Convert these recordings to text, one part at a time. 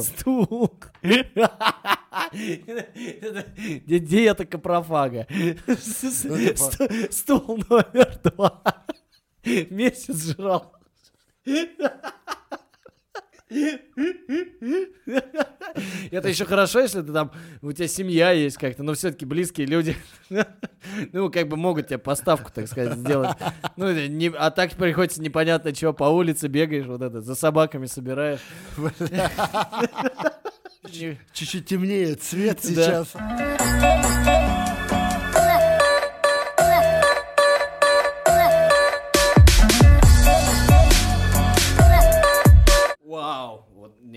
Стул. Диета капрофага. Ст- Стул номер два. Месяц жрал. Это еще хорошо, если ты там, у тебя семья есть как-то, но все-таки близкие люди, ну, как бы могут тебе поставку, так сказать, сделать. Ну, не- а так приходится непонятно чего, по улице бегаешь, вот это, за собаками собираешь. Чуть-чуть темнеет цвет сейчас.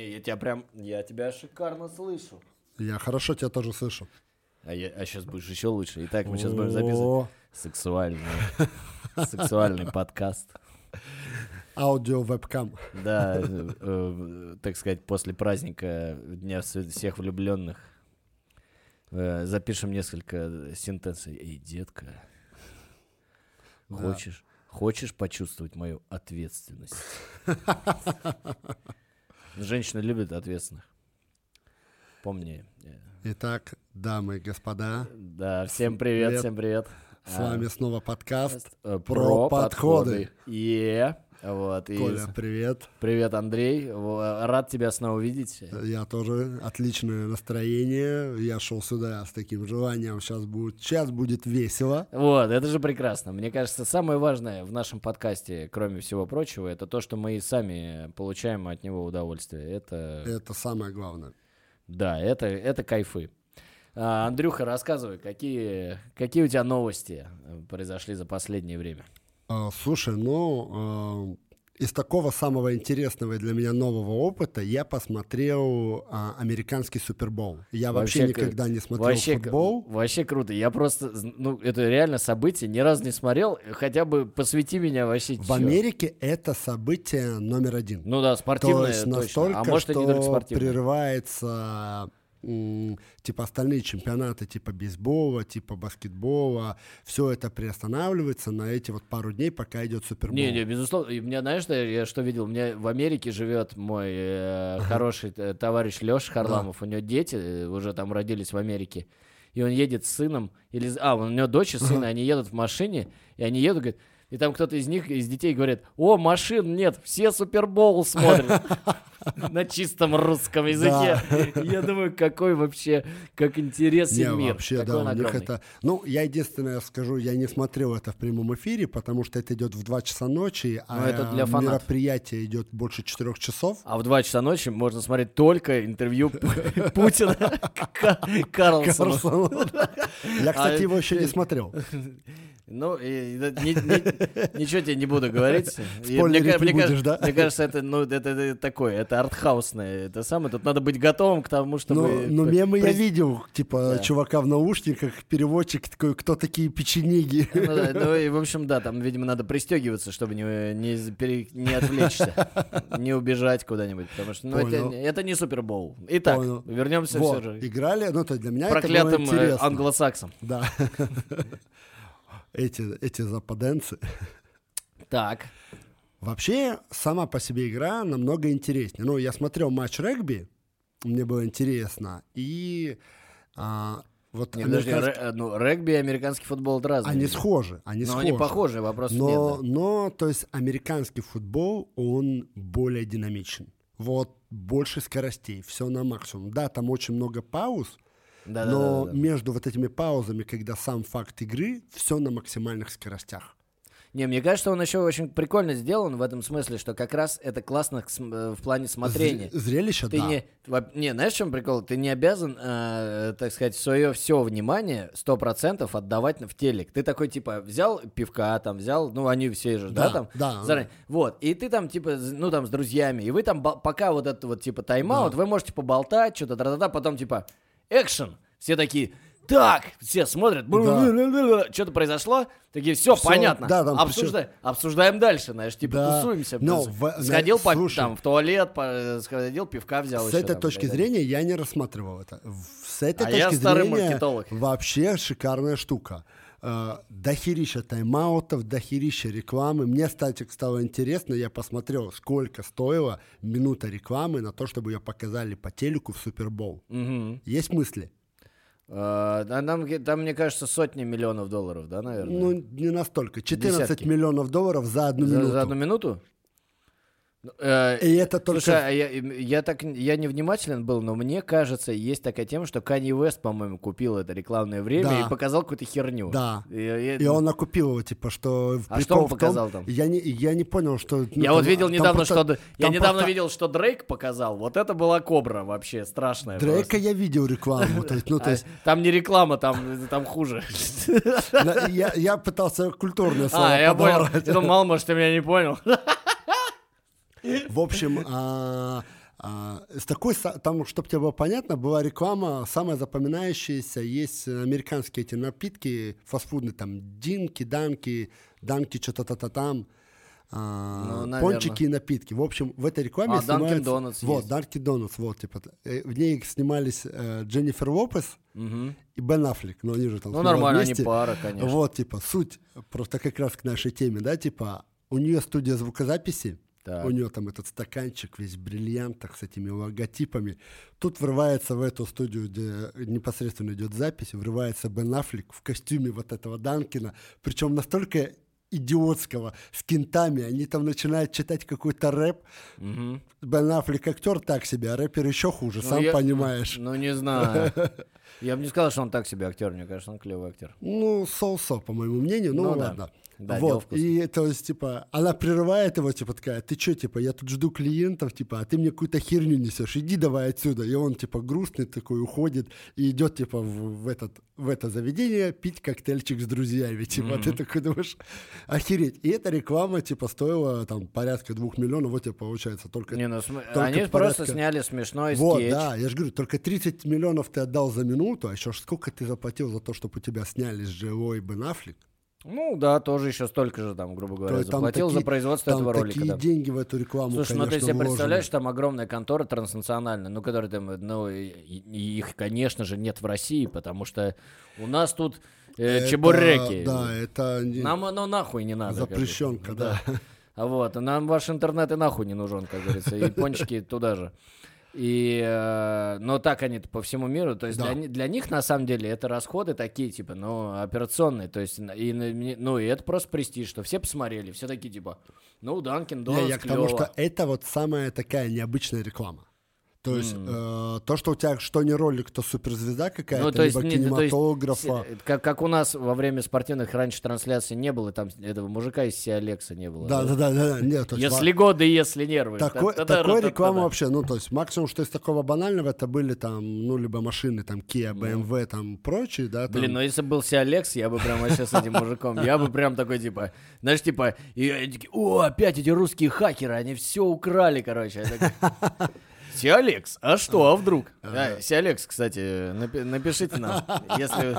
Не, я тебя прям, я тебя шикарно слышу. Я хорошо тебя тоже слышу. А, сейчас будешь еще лучше. Итак, мы сейчас будем записывать сексуальный, сексуальный подкаст. Аудио вебкам. Да, э, э, так сказать, после праздника Дня всех влюбленных э, запишем несколько сентенций. Эй, детка, Да. хочешь, хочешь почувствовать мою ответственность? Женщины любят ответственных. Помни. Итак, дамы и господа, Да, всем привет, Привет. всем привет. с А, вами снова подкаст. э, про подходы. Е, вот. и Коля, привет. Привет, Андрей. Рад тебя снова видеть. Я тоже отличное настроение. Я шел сюда с таким желанием. Сейчас будет, сейчас будет весело. Вот, это же прекрасно. Мне кажется, самое важное в нашем подкасте, кроме всего прочего, это то, что мы и сами получаем от него удовольствие. Это, Это самое главное. да, это, это кайфы. А, Андрюха, рассказывай, какие, какие у тебя новости э, произошли за последнее время? А, Слушай, ну, э, из такого самого интересного для меня нового опыта я посмотрел а, американский Супербол. Я вообще, Вообще никогда не смотрел Вообще, футбол. вообще круто. Я просто, ну, это реально событие, ни разу не смотрел. Хотя бы посвяти меня вообще. В чё. Америке это событие номер один. Ну да, То спортивное есть точно. настолько, А может, и не только что спортивное. прерывается типа остальные чемпионаты типа бейсбола, типа баскетбола, все это приостанавливается на эти вот пару дней, пока идет Супербол. Не, не, безусловно. И меня, знаешь, я, что видел? У меня в Америке живет мой э, хороший э, товарищ Леша Харламов. У него дети э, уже там родились в Америке. И он едет с сыном, или... А, у него дочь и сын, они едут в машине, и они едут, говорит, и там кто-то из них, из детей говорит, о, машин нет, все Супербол смотрят. На чистом русском языке. Я думаю, какой вообще, как Не, интересен мир. вообще, да, у них это... Ну, я единственное скажу, я не смотрел это в прямом эфире, потому что это идет в 2 часа ночи, а это для мероприятие идет больше 4 часов. А в 2 часа ночи можно смотреть только интервью Пу- Путина К- Карлсону. Карлсону. Я, кстати, А, его еще не смотрел. Ну, и, ни- ни- ничего тебе не буду говорить. Спойлерить мне не мне будешь, да? Мне кажется, это, ну, это, это такое, это артхаусное. Это самое, тут надо быть готовым к тому, чтобы... Ну, ну, мемы я видел, типа, Да. чувака в наушниках, переводчик такой, кто такие печенеги? Ну, да, ну, и, в общем, да, там, видимо, надо пристегиваться, чтобы не, не, пере- не отвлечься, не убежать куда-нибудь, потому что ну, это, это не Супербол. Итак, Понял. вернемся Вот, все же играли, ну, то для меня проклятым это было э, интересно. англосаксам. Да. Эти, эти западенцы. Так, Вообще, сама по себе игра намного интереснее. Ну, я смотрел матч регби, мне было интересно, и а, вот Не, подожди, американский- ре- ну, регби и американский футбол это разные. они вещи. схожи, они Но схожи. они похожи, вопрос Но, нет. да. но, то есть, американский футбол, он более динамичен. Вот больше скоростей, все на максимум. Да, там очень много пауз, Да, да, но да, да. между вот этими паузами, когда сам факт игры, все на максимальных скоростях. Не, мне кажется, он еще очень прикольно сделан в этом смысле, что как раз это классно э, в плане смотрения. Зр- Зрелище, Ты да. не, не, знаешь, в чем прикол? Ты не обязан, э, так сказать, свое все внимание 100% отдавать в телек. Ты такой, типа, взял пивка, там, взял, ну, они все же, да, Да, там, да. заранее. Вот, и ты там, типа, ну, там, с друзьями, и вы там, пока вот это вот, типа, тайм-аут, вы можете поболтать, что-то, тра-та-та, потом, типа, экшен. Все такие, так, все смотрят, что-то произошло, такие, все, Всё, понятно, да, там Обсуждай- обсуждаем дальше, знаешь, типа, Да. тусуемся. Но в- Сходил по- слушай. там в туалет, по- сходил, пивка взял. С еще этой там, точки далее. зрения я не рассматривал это. С этой А точки я старый зрения маркетолог. вообще шикарная штука. э, дохерища тайм-аутов, дохерища рекламы. Мне, кстати, стало интересно, я посмотрел, сколько стоила минута рекламы на то, чтобы ее показали по телеку в Супербол. Мгм. Есть мысли? А, Там, там, мне кажется, сотни миллионов долларов, да, наверное? Ну, не настолько. 14 Десятки. миллионов долларов за одну за, минуту. за одну минуту? Ну, э, И это только... Слушай, а я, я так я невнимателен был, но мне кажется, есть такая тема, что Канье Уэст, по-моему, купил это рекламное время Да. и показал какую-то херню. Да. И- и- И он окупил его, типа, что... А что он в том- показал там? Я не, я не понял, что... ну, я там- вот видел недавно, просто- что я недавно просто- видел, что Дрейк показал. Вот это была кобра вообще страшная. Дрейка просто. я видел рекламу, то есть, ну, то А, есть, Там не реклама, там, там хуже. я, я пытался культурные слова А, я понял. мало, может, ты меня не понял. В общем, а, а, с такой, там, чтобы тебе было понятно, была реклама, самая запоминающаяся, есть американские эти напитки, фастфудные, там, динки, данки, данки, что-то-то там, а, Ну, пончики и напитки. В общем, в этой рекламе А, снимается... Donuts Вот. Данки Донатс, вот, типа, э, в ней снимались э, Дженнифер Лопес Мгм. и Бен Аффлек, но они же там Ну, нормально, они вместе. пара, конечно. Вот, типа, суть, просто как раз к нашей теме, да, типа, у нее студия звукозаписи, Так. у нее там этот стаканчик весь в бриллиантах с этими логотипами. Тут врывается в эту студию, где непосредственно идет запись, врывается Бен Аффлек в костюме вот этого Данкина, причем настолько идиотского, с кентами, они там начинают читать какой-то рэп. Мгм. Бен Аффлек актер так себе, а рэпер еще хуже, Ну, сам я- понимаешь. Ну, не знаю. Я бы не сказал, что он так себе актер, мне кажется, он клевый актер. Ну, соусо, по моему мнению, ну, Ну ладно. Да, дело вот, и то есть, типа, она прерывает его, типа, такая, ты что, типа, я тут жду клиентов, типа, а ты мне какую-то херню несешь, иди давай отсюда. И он, типа, грустный такой, уходит и идет, типа, в, в этот, в это заведение пить коктейльчик с друзьями, типа, ты такой думаешь, охереть. И эта реклама, типа, стоила, там, порядка двух миллионов, вот тебе получается только... Не, ну, см- только они порядка- просто сняли смешной Вот, скетч. да, я же говорю, только 30 миллионов ты отдал за минуту, а еще сколько ты заплатил за то, чтобы у тебя сняли с Джео и Бен Аффлек? Ну да, тоже еще столько же там, грубо говоря, То заплатил за такие- производство там этого ролика. такие да. деньги в эту рекламу, Слушай, ну ты конечно, себе вложены. представляешь, там огромная контора транснациональная, ну, которая там, ну, их, конечно же, нет в России, потому что у нас тут э, Это- чебуреки. Да, это не- Нам оно нахуй не надо. запрещенка, да. А вот, нам ваш интернет и нахуй не нужен, как говорится, и пончики туда же. И, э, но так они по всему миру, то есть Да. для, для них на самом деле это расходы такие, типа, ну, операционные, то есть, и, ну, и это просто престиж, что все посмотрели, все такие, типа, ну, Данкин, Не, Дональдс, я к тому, что это вот самая такая необычная реклама. То есть э, то, что у тебя что не ролик, то суперзвезда какая-то, Ну, то есть, либо не- то есть кинематографа. се- как, как у нас во время спортивных раньше трансляций не было, там этого мужика из Сиалекса не было. Да, да, да, да, да. Нет, есть Если ва- годы, если нервы. Такой, Та-та-та-та-та. такой рекламы вообще, ну, то есть максимум, что из такого банального, это были там, ну, либо машины, там, Kia, BMW, там, прочие, да, там. Блин, ну если был Сиалекс, я бы прям вообще с этим мужиком, я бы прям такой, типа, знаешь, типа, такие, о, опять эти русские хакеры, они все украли, короче. Сиалекс, а что, а вдруг? А, Сиалекс, кстати, напи- напишите нам, если,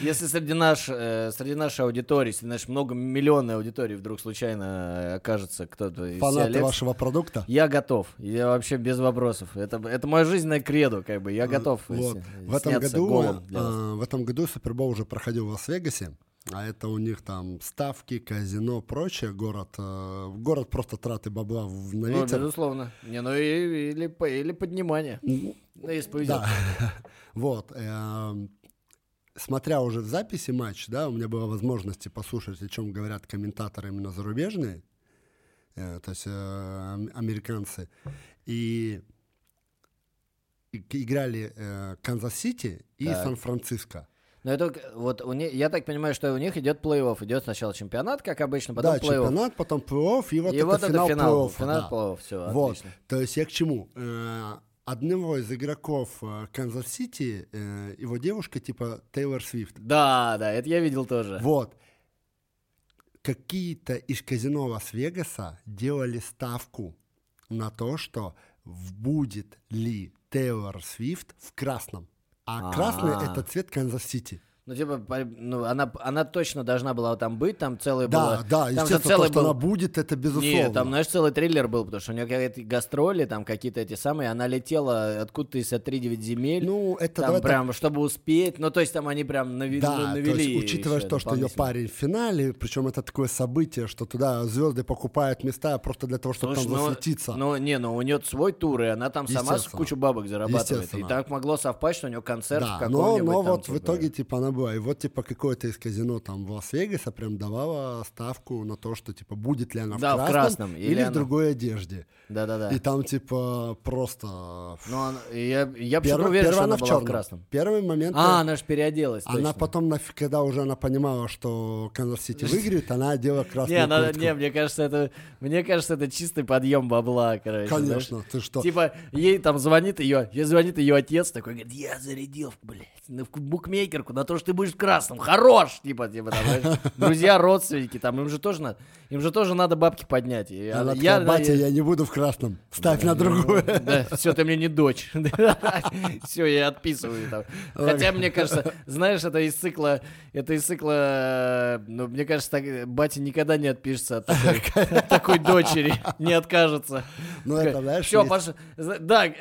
если среди, наш, э, среди нашей аудитории, среди нашей многомиллионной аудитории вдруг случайно э, окажется кто-то из Фанаты Сиалекс, вашего продукта. я готов, я вообще без вопросов. Это, это мое жизненное кредо, как бы, я готов Э, Вот. э, В этом году, голым для вас. а, в этом году Супербол уже проходил в Лас-Вегасе, а это у них там ставки, казино, прочее. Город, э, город просто траты бабла в- на Ну, ветер. безусловно. Не, ну и, или, или поднимание. Ну, если повезет. Да. Вот. эм, Смотря уже в записи матч, да, у меня была возможность послушать, о чем говорят комментаторы именно зарубежные, э, то есть э, ам- американцы. И играли э, Канзас-Сити и. Сан-Франциско. Но это вот у них, я так понимаю, что у них идет плей-офф. Идет сначала чемпионат, как обычно, потом да, плей-офф. чемпионат, потом плей-офф, и вот И это вот финал это финал. плей-оффа, Финал да. плей-офф, все, Вот. отлично. То есть я к чему? Э, Одного из игроков э, Канзас-Сити, э, его девушка типа Тейлор Свифт. Да, да, это я видел тоже. Вот. Какие-то из казино Лас-Вегаса делали ставку на то, что будет ли Тейлор Свифт в красном. А красный А. это цвет Канзас-Сити. Ну, типа, ну, она, она точно должна была там быть, там целый Да, было... да, же естественно, то, целый что был... она будет, это безусловно. Нет, там, знаешь, целый трейлер был, потому что у нее какие-то гастроли, там какие-то эти самые, она летела откуда-то из 3-9 земель, Ну, это там давай так, прям, чтобы успеть, ну, то есть там они прям нави- Да, ну, то навели есть, учитывая то, что ее парень в финале, причем это такое событие, что туда звезды покупают места просто для того, чтобы Слушай, там ну, засветиться. Ну, не, ну у нее свой тур, и она там сама кучу бабок зарабатывает. И так могло совпасть, что у нее концерт в да, но, каком-нибудь но там, вот в типа, итоге, типа, она была. И вот, типа, какое-то из казино там в Лас-Вегасе прям давала ставку на то, что, типа, будет ли она Да, в в красном, красном, или, или в она- другой одежде. Да-да-да. И там, типа, просто... Ну, она- я, я Первый- уверен, что она она в была в черном. красном. Первый момент... А, она же переоделась, Она точно. потом, когда уже она понимала, что Канзас-Сити выиграет, она одела Не, красную она- куртку. не, мне кажется, это, мне кажется, это чистый подъем бабла, короче. знаешь. Конечно, ты что? Типа, ей там звонит ее, ей звонит ее отец такой, говорит, я зарядил, блядь, на в букмекерку на то, что ты будешь в красном, хорош, типа, типа, там, друзья, родственники, там, им же тоже надо, им же тоже надо бабки поднять. И Она я- такая, батя, я не буду в красном. Ставь на другую. Да, все, ты мне не дочь. Все, я отписываю. там. Хотя, мне кажется, знаешь, это из цикла, это из цикла, ну, мне кажется, так, батя никогда не отпишется от такой, от такой дочери, не откажется. Ну, это, знаешь, Все, Паша, да, э,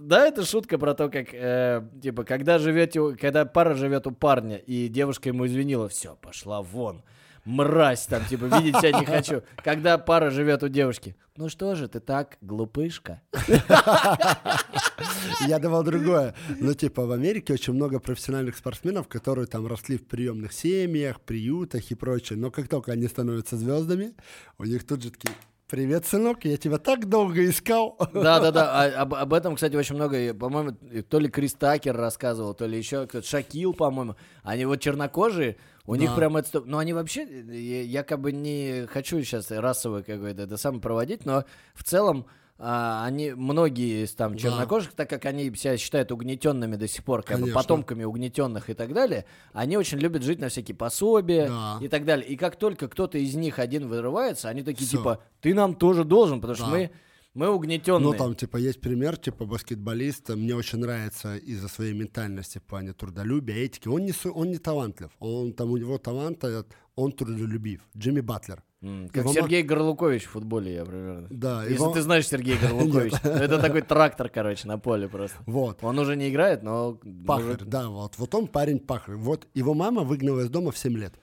да, это шутка про то, как, э, типа, когда живете, когда пара живет у парня, и девушка ему извинила, все, пошла вон, мразь, там, типа, видеть тебя не хочу. Когда пара живет у девушки, ну что же, ты так, глупышка? Я давал другое. Ну, типа, в Америке очень много профессиональных спортсменов, которые там росли в приемных семьях, приютах и прочее. Но как только они становятся звездами, у них тут же такие, привет, сынок, я тебя так долго искал. Да, да, да. А- об, об этом, кстати, очень много. По-моему, то ли Крис Такер рассказывал, то ли еще кто-то. Шакил, по-моему. Они вот чернокожие, у них Да. прям это... Ну, они вообще... Я, я как бы не хочу сейчас расовое какое-то это самое проводить, но в целом а, они, многие из там Да. чернокожих, так как они себя считают угнетенными до сих пор, как бы Конечно. потомками угнетенных и так далее, они очень любят жить на всякие пособия Да. и так далее. И как только кто-то из них один вырывается, они такие Всё. типа, ты нам тоже должен, потому что Да. мы, мы угнетенные. Ну, там, типа, есть пример, типа, баскетболиста, мне очень нравится из-за своей ментальности в плане трудолюбия, этики. Он не, он не талантлив, он, там, у него талант, э, он трудолюбив. Джимми Батлер. Как Его Сергей Горлукович в футболе, я примерно. Да, Если его- ты знаешь Сергея Горлуковича, это такой трактор, короче, на поле просто. Вот. Он уже не играет, но... Пахарь, да, вот. Вот он парень пахарь. Вот его мама выгнала из дома в 7 лет.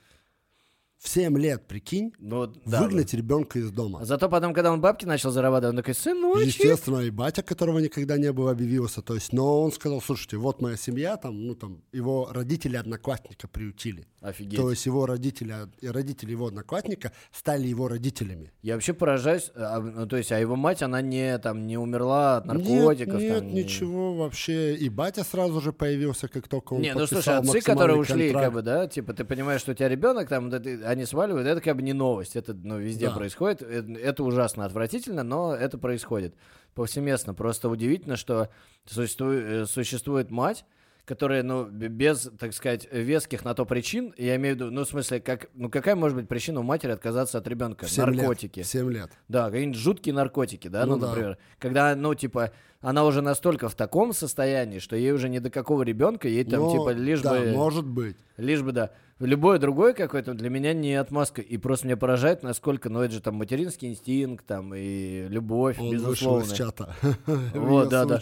В 7 лет, прикинь, Ну, да, выгнать ребенка из да. дома. Зато потом, когда он бабки начал зарабатывать, он такой, сыночек. Естественно, и батя, которого никогда не было, объявился. То есть, но он сказал, слушайте, вот моя семья, там, ну, там, его родители одноклассника приютили. Офигеть. То есть его родители, и родители его одноклассника стали его родителями. Я вообще поражаюсь, а, ну, то есть, а его мать, она не, там, не умерла от наркотиков? Нет, нет там, не- ничего вообще. И батя сразу же появился, как только он Не, ну слушай, отцы, которые ушли, контракт. как бы, да, типа, ты понимаешь, что у тебя ребенок, там, да, ты- они сваливают, это как бы не новость, это, ну, везде Да. происходит, это, это ужасно отвратительно, но это происходит повсеместно. Просто удивительно, что существует, э, существует мать, которая, ну, без, так сказать, веских на то причин, я имею в виду, ну, в смысле, как, ну, какая может быть причина у матери отказаться от ребенка? В семь лет. Наркотики. В 7 лет. Да, какие-нибудь жуткие наркотики, да, ну, Ну да. например. Когда, ну, типа, она уже настолько в таком состоянии, что ей уже ни до какого ребенка, ей там, Ну, типа, лишь да, бы... может быть. Лишь бы, да. Любое другое какое-то для меня не отмазка. И просто меня поражает, насколько, ну, это же там материнский инстинкт, там, и любовь, Он вышел безусловно. из чата. Вот, да, да.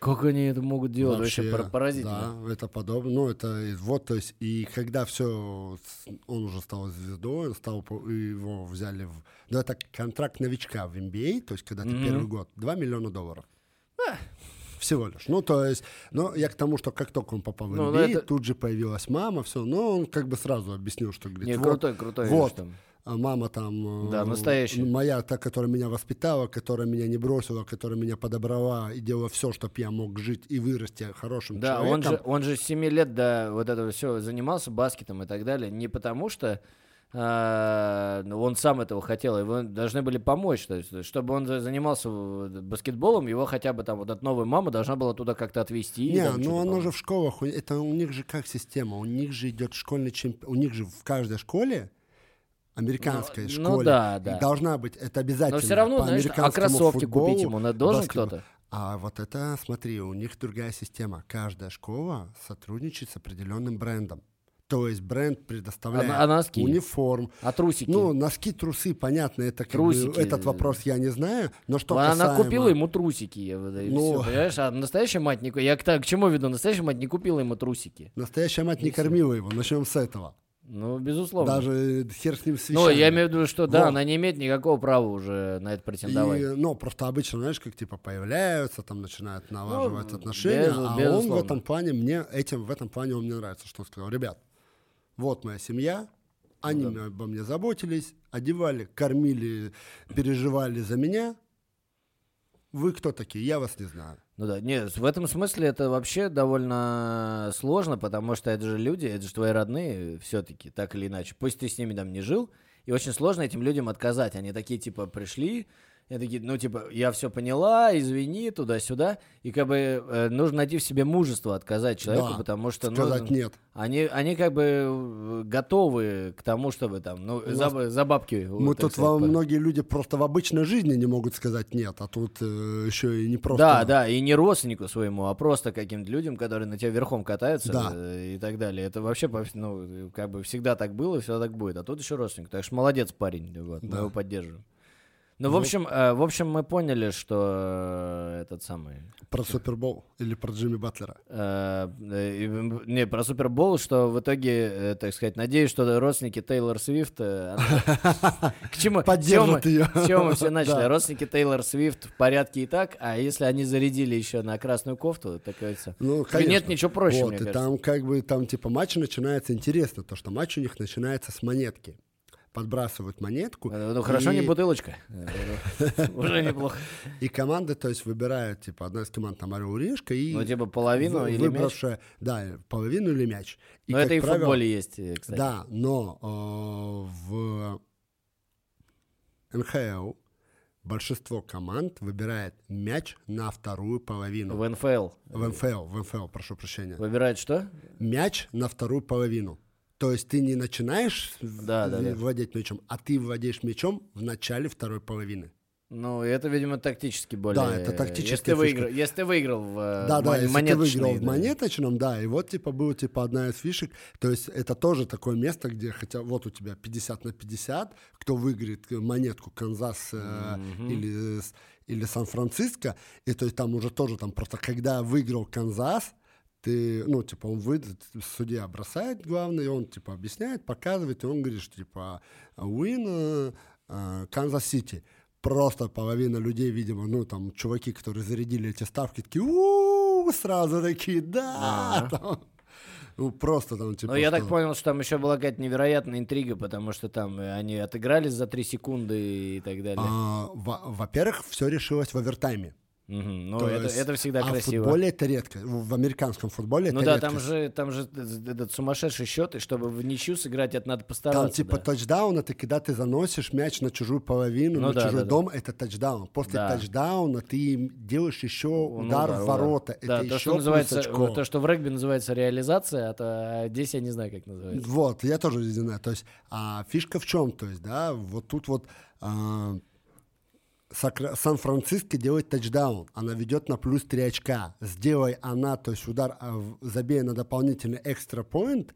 Как они это могут делать? Вообще, пора- поразительно. Да, это подобно. Ну, это вот, то есть, и когда все, он уже стал звездой, он стал, его взяли в... Ну, это контракт новичка в NBA, то есть, когда ты Мгм. первый год, 2 миллиона долларов. Всего лишь. Ну, то есть, ну, я к тому, что как только он попал в NBA, ну, это- тут же появилась мама, все. Но он как бы сразу объяснил, что, говорит, Не, вот, крутой, крутой. вот. а мама там... э, Да, настоящий. Моя, та, которая меня воспитала, которая меня не бросила, которая меня подобрала и делала все, чтобы я мог жить и вырасти хорошим Да, он человеком. же, он же с 7 лет до вот этого все занимался баскетом и так далее. Не потому что а, он сам этого хотел, его должны были помочь. То есть, чтобы он за- занимался в- баскетболом, его хотя бы там вот от новой мамы должна была туда как-то отвезти. Не, ну оно же в школах, это у них же как система, у них же идет школьный чемпионат, у них же в каждой школе, американской Ну, школе, ну да, да. должна быть, это обязательно. Но все равно, по знаешь, а кроссовки футболу, купить ему надо должен кто-то? А вот это, смотри, у них другая система. Каждая школа сотрудничает с определенным брендом. То есть бренд предоставляет А- а носки? униформ. А трусики? Ну, носки, трусы, понятно, это как бы, Трусики. этот вопрос я не знаю, но что Она касаемо... купила ему трусики, я и Ну. всё, понимаешь? А настоящая мать не... Я к, к чему веду? Настоящая мать не купила ему трусики. Настоящая мать не И всё. кормила его, начнем с этого. Ну, безусловно. Даже хер с ним с Ну, я имею в виду, что да, Вот. она не имеет никакого права уже на это претендовать. И, ну, просто обычно, знаешь, как типа появляются, там начинают налаживать Ну, отношения, без- а он в безусловно. этом плане, мне этим, в этом плане он мне нравится, что он сказал, ребят, вот моя семья, они Да. обо мне заботились, одевали, кормили, переживали за меня, вы кто такие, я вас не знаю. Ну да, нет, в этом смысле это вообще довольно сложно, потому что это же люди, это же твои родные все-таки, так или иначе. Пусть ты с ними там не жил, и очень сложно этим людям отказать. Они такие, типа, пришли, и такие, ну, типа, я все поняла, извини, туда-сюда. И как бы э, нужно найти в себе мужество отказать человеку, Да, потому что... ну, Сказать нет. Они, они как бы э, готовы к тому, чтобы там, ну, У за, нас- за бабки. Мы вот, тут сказать, вам по- многие люди просто в обычной жизни не могут сказать нет, а тут э, еще и не просто... Да, да, и не родственнику своему, а просто каким-то людям, которые на тебя верхом катаются Да. э, и так далее. Это вообще, ну, как бы всегда так было, всегда так будет. А тут еще родственник. Так что молодец, парень, вот, мы Да. его поддерживаем. Ну, в Вот. общем, э, в общем, мы поняли, что э, этот самый... Про Супербол или про Джимми Батлера. э, э, не, про Супербол, что в итоге, э, так сказать, надеюсь, что родственники Тейлор Свифт... э, она- К чему? Поддержат ее. С чего мы все начали? Да. Родственники Тейлор Свифт в порядке и так, а если они зарядили еще на красную кофту, так говорится... Ну, конечно. Нет ничего проще, Вот, мне и кажется. там как бы, там типа матч начинается интересно, то, что матч у них начинается с монетки. Подбрасывают монетку. Э, Ну, хорошо, не и- бутылочка. Уже неплохо. И команды, то есть, выбирают, типа, одна из команд там Орел и Решка, и Ну, типа половину или мяч. выбравшая, да, половину или мяч. И, Но как это и в футболе есть, э, кстати. Да, но э, в НХЛ большинство команд выбирает мяч на вторую половину. В НФЛ. В НФЛ, в НФЛ, прошу прощения. Выбирает что? Мяч на вторую половину. То есть ты не начинаешь Да, да, да. владеть мячом, а ты владеешь мячом в начале второй половины. Ну, это, видимо, тактически более... Да, это тактическая Если ты выиграл, если ты выиграл в э, Да, да, если ты выиграл в монеточном, да, и вот типа был типа одна из фишек, то есть это тоже такое место, где хотя вот у тебя 50 на 50, кто выиграет монетку Канзас Мгм. или, или Сан-Франциско, и то есть там уже тоже там просто когда выиграл Канзас, ты, ну, типа, он выйдет, судья бросает главный, и он, типа, объясняет, показывает, и он говорит, что, типа, win э, Канзас-Сити. Просто половина людей, видимо, ну, там, чуваки, которые зарядили эти ставки, такие, у сразу такие, да, там. ну, просто там, типа, Ну, я так понял, что там еще была какая-то невероятная интрига, потому что там э, они отыгрались за 3 секунды и так далее. А, во- во-первых, все решилось в овертайме. Мгм. Ну, То это, есть- это всегда а красиво. в футболе это редко, в американском футболе Ну это да, редко. там же, там же этот сумасшедший счет, и чтобы в ничью сыграть, это надо постараться. Там типа да. тачдаун, это когда ты заносишь мяч на чужую половину, Ну на да, чужой да, да. дом, это тачдаун. После Да. тачдауна ты делаешь еще Ну удар да, в ворота. Да, это то, еще что плюс называется, очко. то, что в регби называется реализация, а то а здесь я не знаю, как называется. Вот, я тоже не знаю. То есть, а фишка в чем? То есть, да, вот тут вот а, Сан-Франциско делает тачдаун. Она ведет на плюс 3 очка. Сделай она, то есть удар, а, забей на дополнительный extra point,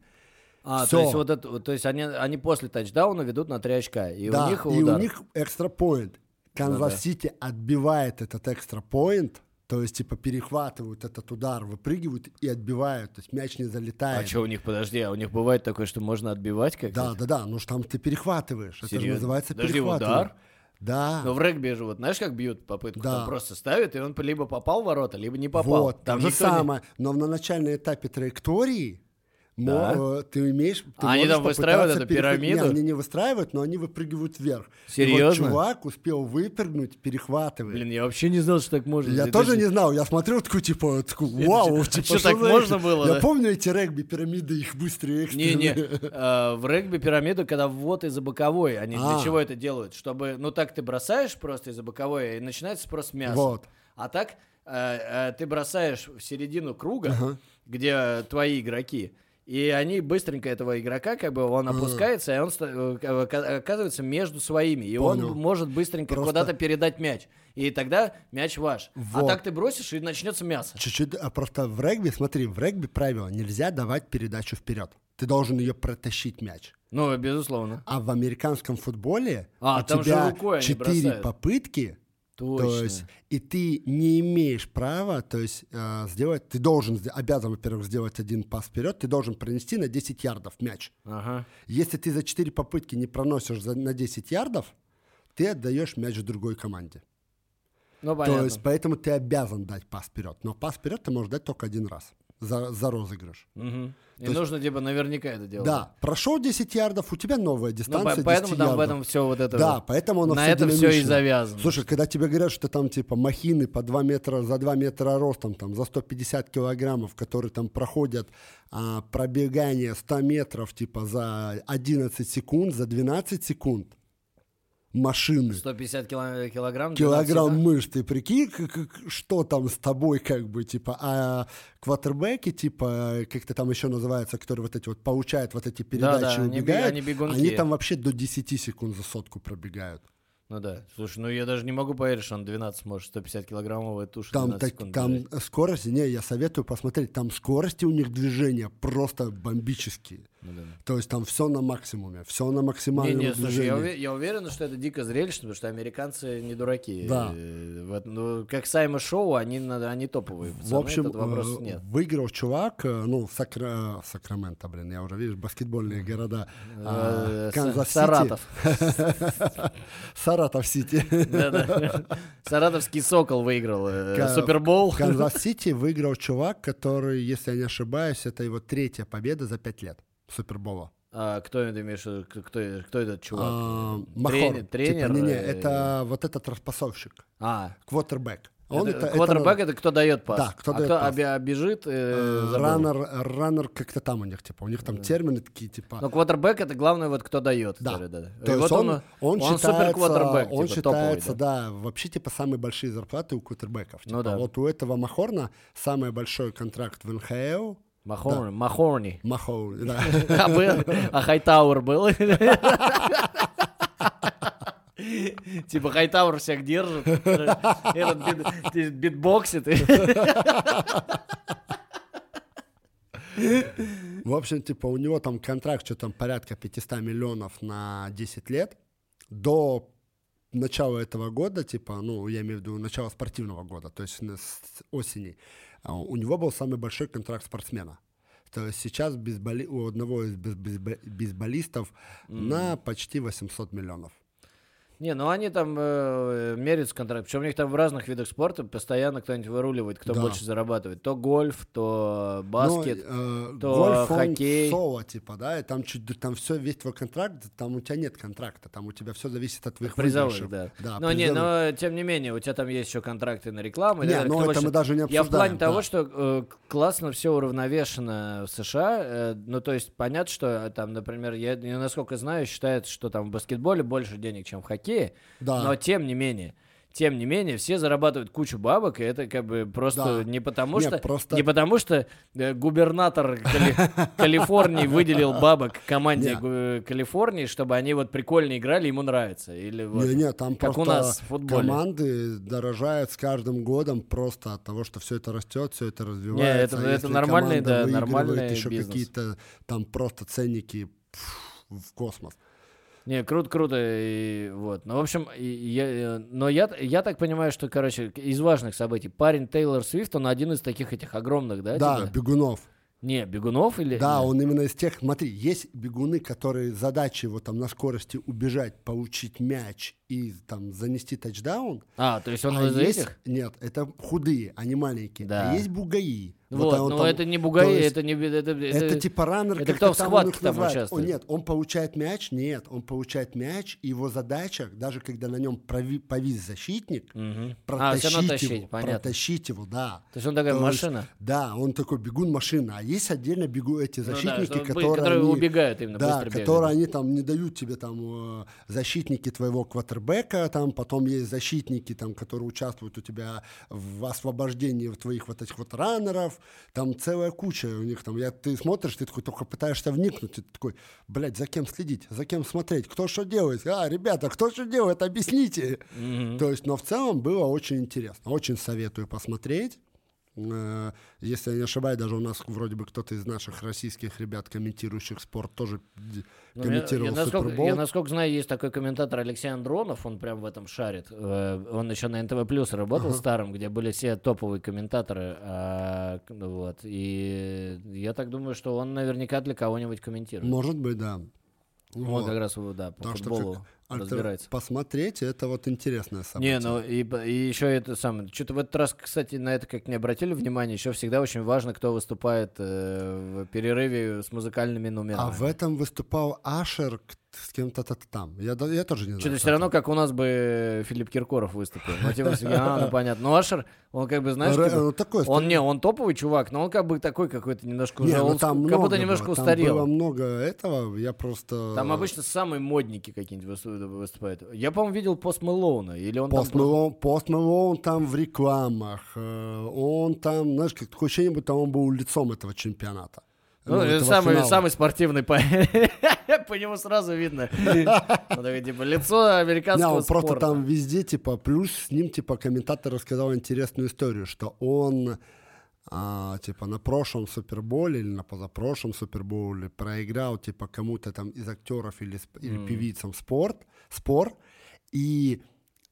А, Всё. то есть вот это, то есть они, они после тачдауна ведут на 3 очка, и да, у них и удар. у них экстра поинт. Канзас-Сити отбивает этот extra point, то есть, типа, перехватывают этот удар, выпрыгивают и отбивают, то есть мяч не залетает. А что у них, подожди, а у них бывает такое, что можно отбивать как Да, да, да, ну что там ты перехватываешь. Это же Серьезно? называется Подожди, перехватывание. удар? Да. Но в регби же, вот знаешь, как бьют попытку? Да. Там просто ставят, и он либо попал в ворота, либо не попал. Вот, там же никто не- самое. Но на начальном этапе траектории Да. мо- э, ты имеешь... Ты А они там выстраивают эту перехват- пирамиду? Не, они не выстраивают, но они выпрыгивают вверх. И Серьезно? вот чувак успел выпрыгнуть, перехватывает. Блин, я вообще не знал, что так можно. Я Это тоже же- не знал, я смотрел такой, типа, такой, вау, чё- типа, чё, так за можно это? было, Я да? помню эти регби, пирамиды, их быстрее. Не-не, экстренные. э, в регби пирамиду, когда ввод из-за боковой, они для А. чего это делают? Чтобы, ну так ты бросаешь просто из-за боковой, и начинается просто мясо. Вот. А так э, ты бросаешь в середину круга, Ага. где твои игроки, и они быстренько этого игрока, как бы он опускается, и он э, ока- оказывается между своими, и Понял. он может быстренько Просто- куда-то передать мяч. И тогда мяч ваш. А Вот. так ты бросишь, и начнется мясо. Чуть-чуть, а просто в регби, смотри, в регби правило, нельзя давать передачу вперед. Ты должен ее протащить мяч. Ну, безусловно. А в американском футболе А, у тебя четыре попытки, Точно. то есть, и ты не имеешь права, то есть, э, сделать, ты должен, обязан, во-первых, сделать один пас вперед, ты должен пронести на 10 ярдов мяч. Ага. Если ты за 4 попытки не проносишь за- на 10 ярдов, ты отдаешь мяч другой команде. Ну, понятно. То есть, поэтому ты обязан дать пас вперед. Но пас вперед ты можешь дать только один раз за, за розыгрыш. Мгм. И То есть- нужно, типа, наверняка это делать. Да, прошел 10 ярдов, у тебя новая Ну, дистанция по- поэтому 10 там в ярдов. этом все вот это. Да, вот. поэтому оно На всё этом все и динамично. завязано. Слушай, когда тебе говорят, что там типа махины по 2 метра, за 2 метра ростом, там, за 150 килограммов, которые там проходят а, пробегание 100 метров типа за 11 секунд, за 12 секунд, машины, 150 кило- килограмм. 12 килограмм всегда? мышц, ты прикинь, как- как- что там с тобой, как бы, типа, а квотербеки, типа, как то там еще называется, которые вот эти вот получают вот эти передачи, да, они би- убегают, они бегунки. они там вообще до 10 секунд за сотку пробегают. Ну да. Слушай, ну я даже не могу поверить, что он 12 может, 150 килограммовая туша. Там, 12 так- секунд там держать. скорости, не, я советую посмотреть, там скорости у них движения просто бомбические. Ну да. То есть там все на максимуме, все на максимальном Не, не, слушай, я, уве- я уверен, что это дико зрелищно, потому что американцы не дураки. Да. Э, вот, ну, как Сайма Шоу, они, надо- они топовые. В пацаны, общем, тут вопросов э, нет. выиграл чувак, э, ну, Сакра... Сакраменто, блин, я уже, видишь, баскетбольные города. а, Канзас-Сити. Саратов. Саратов-Сити. Саратовский Сокол выиграл Супербол. В Канзас-Сити выиграл чувак, который, если я не ошибаюсь, это его третья победа за пять лет Супербола. А кто это имеешь? Кто, кто этот чувак? А, Махор. тренер, Типа, не, не, э, это вот этот распасовщик, А, квотербек. Он это, это, это- квотербек это кто дает пас. Да, кто а дает кто пас. оби- бежит, э, э, раннер, раннер как-то там у них, типа, у них там термины такие, типа. Но квотербек это главное вот кто дает. Да. который, да. То есть вот он, он, он, считается, супер-квотербек, он типа, топовый, считается, да. вообще типа самые большие зарплаты у квотербеков. Ну Типа, да. Вот у этого Махорна самый большой контракт в НХЛ. Махорни. Махорни. Махоу, да. А, был? А Хайтауэр был? Типа Хайтауэр всех держит. Этот бит- битбоксит. В общем, типа у него там контракт, что там порядка 500 миллионов на 10 лет. До начала этого года, типа, ну, я имею в виду начало спортивного года, то есть с осени, а, у него был самый большой контракт спортсмена. То есть сейчас бейсболи- у одного из бейс- бейсбо- бейсболистов на почти 800 миллионов. Не, ну они там э, меряются контракт. Причем у них там в разных видах спорта постоянно кто-нибудь выруливает, кто Да. больше зарабатывает. То гольф, то баскет. Ну, э, то гольф, хоккей. соло, типа, да, и там чуть, там все, весь твой контракт, там у тебя нет контракта, там у тебя все зависит от твоих Призовых, выигрышев. да. Да, но не, но тем не менее, у тебя там есть еще контракты на рекламу. Не, так далее. ну это больше- мы даже не Я обсуждаем. в плане того, да. что э, классно все уравновешено в США. э, ну, то есть, понятно, что э, там, например, я, я, насколько знаю, считается, что там в баскетболе больше денег, чем в хоккее. Да. Но тем не менее. Тем не менее, все зарабатывают кучу бабок, и это как бы просто Да. не потому Не, что просто- не потому что э, губернатор Кали- Калифорнии выделил бабок команде Не. Гу- Калифорнии, чтобы они вот прикольно играли, ему нравится. Или вот, Не-не, там как у нас в футболе. команды дорожают с каждым годом просто от того, что все это растет, все это развивается. это- А это если нормальный, да, нормальный еще бизнес. какие-то там просто ценники пф, в космос. Не, круто, круто, и вот. Ну, в общем, и я, э, но я, я так понимаю, что, короче, из важных событий парень Тейлор Свифт, он один из таких этих огромных, да? Да, типа? бегунов. Не, бегунов или? Да, он именно из тех, смотри, есть бегуны, которые задача его там на скорости убежать, получить мяч и там занести тачдаун. А, то есть он А из есть- этих? Нет, это худые, они маленькие. Да. А есть бугаи. Вот, он но там- это не бугаи, есть это не... Это, Это, это- типа раннер, это кто в схватке там называет. О, участвует? нет, он получает мяч, нет, он получает мяч, его задача, даже когда на нем прови- повис защитник. А, протащить, тащить, его, понятно. протащить его, да. То есть он такая То есть, машина. Да, он такой бегун-машина. А есть отдельно бегу эти Ну да, защитники, что бы- которые, которые они- убегают именно, да, быстро бегают. которые они там не дают тебе там э, защитники твоего квотербека, там потом есть защитники, там, которые участвуют у тебя в освобождении твоих вот этих вот раннеров, там целая куча у них там, я, ты смотришь, ты такой только пытаешься вникнуть, ты такой, блядь, за кем следить, за кем смотреть, кто что делает, а, ребята, кто что делает, объясните. Мгм. То есть, но в целом было очень интересно, очень советую посмотреть. Э, Если я не ошибаюсь, даже у нас вроде бы кто-то из наших российских ребят, комментирующих спорт, тоже Ну, я, комментировал я насколько, Супербол. я, насколько знаю, есть такой комментатор Алексей Андронов, он прям в этом шарит. Э, Он еще на НТВ Плюс работал Ага. старым, где были все топовые комментаторы. а, ну вот. И я так думаю, что он наверняка для кого-нибудь комментирует. Может быть, да. Он Вот. как раз да, по что футболу как альтер- разбирается. Посмотреть, это вот интересное событие. Не, ну и, и еще это самое. Что-то в этот раз, кстати, на это как не обратили внимание. Еще всегда очень важно, кто выступает э, в перерыве с музыкальными номерами. А в этом выступал Ашер с кем-то там. Я, я тоже не знаю. Что-то все равно, как у нас бы Филипп Киркоров выступил. Ну, типа, а, ну понятно. Ну, Ашер, он как бы, знаешь, Ре- как бы- ну, такой он не, он топовый чувак, но он как бы такой какой-то немножко Не, уже, ну он там как много будто немножко было, Там устарел. было много этого, я просто... Там обычно самые модники какие-нибудь высту- выступают. Я, по-моему, видел Пост Мэлоуна, или он там Пост Мэлоун, Пост Мэлоун там в рекламах, э, он там, знаешь, как такое ощущение, будто он был лицом этого чемпионата. Ну, Ну, самый, финала. самый спортивный по... по нему сразу видно. Такое, типа, лицо Не, американского он просто там везде, типа, плюс с ним, типа, комментатор рассказал интересную историю, что он, а, типа, на прошлом Суперболе или на позапрошлом Суперболе проиграл, типа, кому-то там из актеров или, или М. певицам спорт, спор, и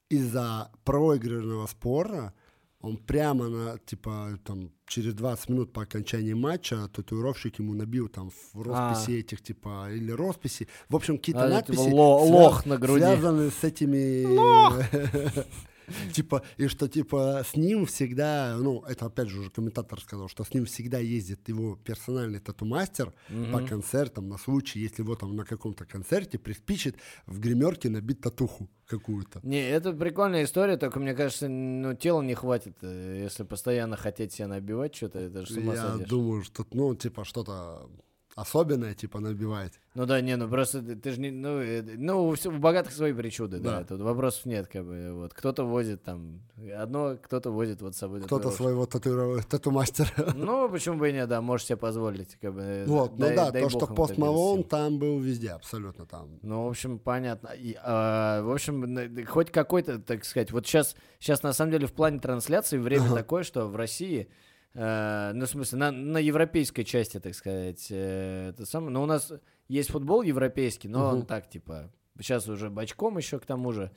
из-за проигранного спора он прямо на, типа, там, через 20 минут по окончании матча татуировщик ему набил там в росписи этих, типа, или росписи. В общем, какие-то А, типа, надписи, ло- свя- лох на груди. связанные с этими... Типа, и что, типа, с ним всегда, ну, это опять же уже комментатор сказал, что с ним всегда ездит его персональный тату-мастер по концертам, на случай, если вот там на каком-то концерте приспичит в гримерке набить татуху какую-то. Не, это прикольная история, только мне кажется, ну, тела не хватит, э, если постоянно хотеть себя набивать что-то, это же с ума Я сойдешь. думаю, что, ну, типа, что-то особенное, типа, набивать. Ну да, не, ну просто ты, ты же не, ну, э, ну, у, у богатых свои причуды, да, Да. тут вопросов нет, как бы, вот, кто-то возит там одно, кто-то возит вот с собой Кто-то своего татуиров- тату-мастера. Ну, почему бы и нет, да, можешь себе позволить, как бы. э, Вот, ну дай- да, дай то, что Пост Малон там был везде, абсолютно там. Ну, в общем, понятно. И, а, в общем, хоть какой-то, так сказать, вот сейчас, сейчас на самом деле в плане трансляции время Ага. такое, что в России, э, ну, в смысле, на, на европейской части, так сказать, э, это самое, но у нас есть футбол европейский, но он Мгм. так, типа, сейчас уже бочком еще к тому же.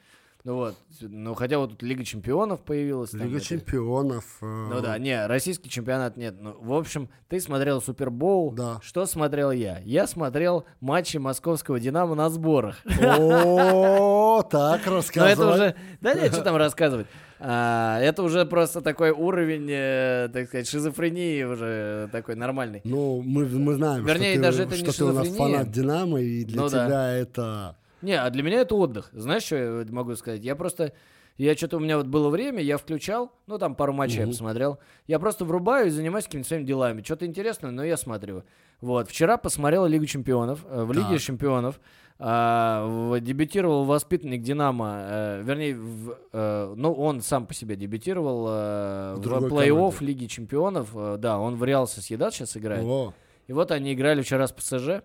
Ну вот, ну хотя вот тут Лига Чемпионов появилась. там Лига это- чемпионов. э, Ну да, не, российский чемпионат нет. Ну, в общем, ты смотрел Супербоул. Да. Что смотрел я? Я смотрел матчи московского Динамо на сборах. О, так Но это рассказывай. уже... Да нет, что там рассказывать. А, это уже просто такой уровень, э, так сказать, шизофрении уже такой нормальный. Ну, мы, мы знаем, Вернее, что, ты, даже это не что ты у нас фанат Динамо, и для Ну да. тебя это... Не, а для меня это отдых. Знаешь, что я могу сказать? Я просто... Я что-то у меня вот было время, я включал, ну там пару матчей я Мгм. посмотрел. Я просто врубаю и занимаюсь какими-то своими делами. Что-то интересное, но я смотрю. Вот. Вчера посмотрел Лигу чемпионов. э, В Лиге Так. чемпионов а, дебютировал воспитанник Динамо. э, вернее, в, э, ну он сам по себе дебютировал э, В в плей-офф. Лиги чемпионов. Э, да, он в Реал Соседат сейчас играет. О, И вот они играли вчера с ПСЖ.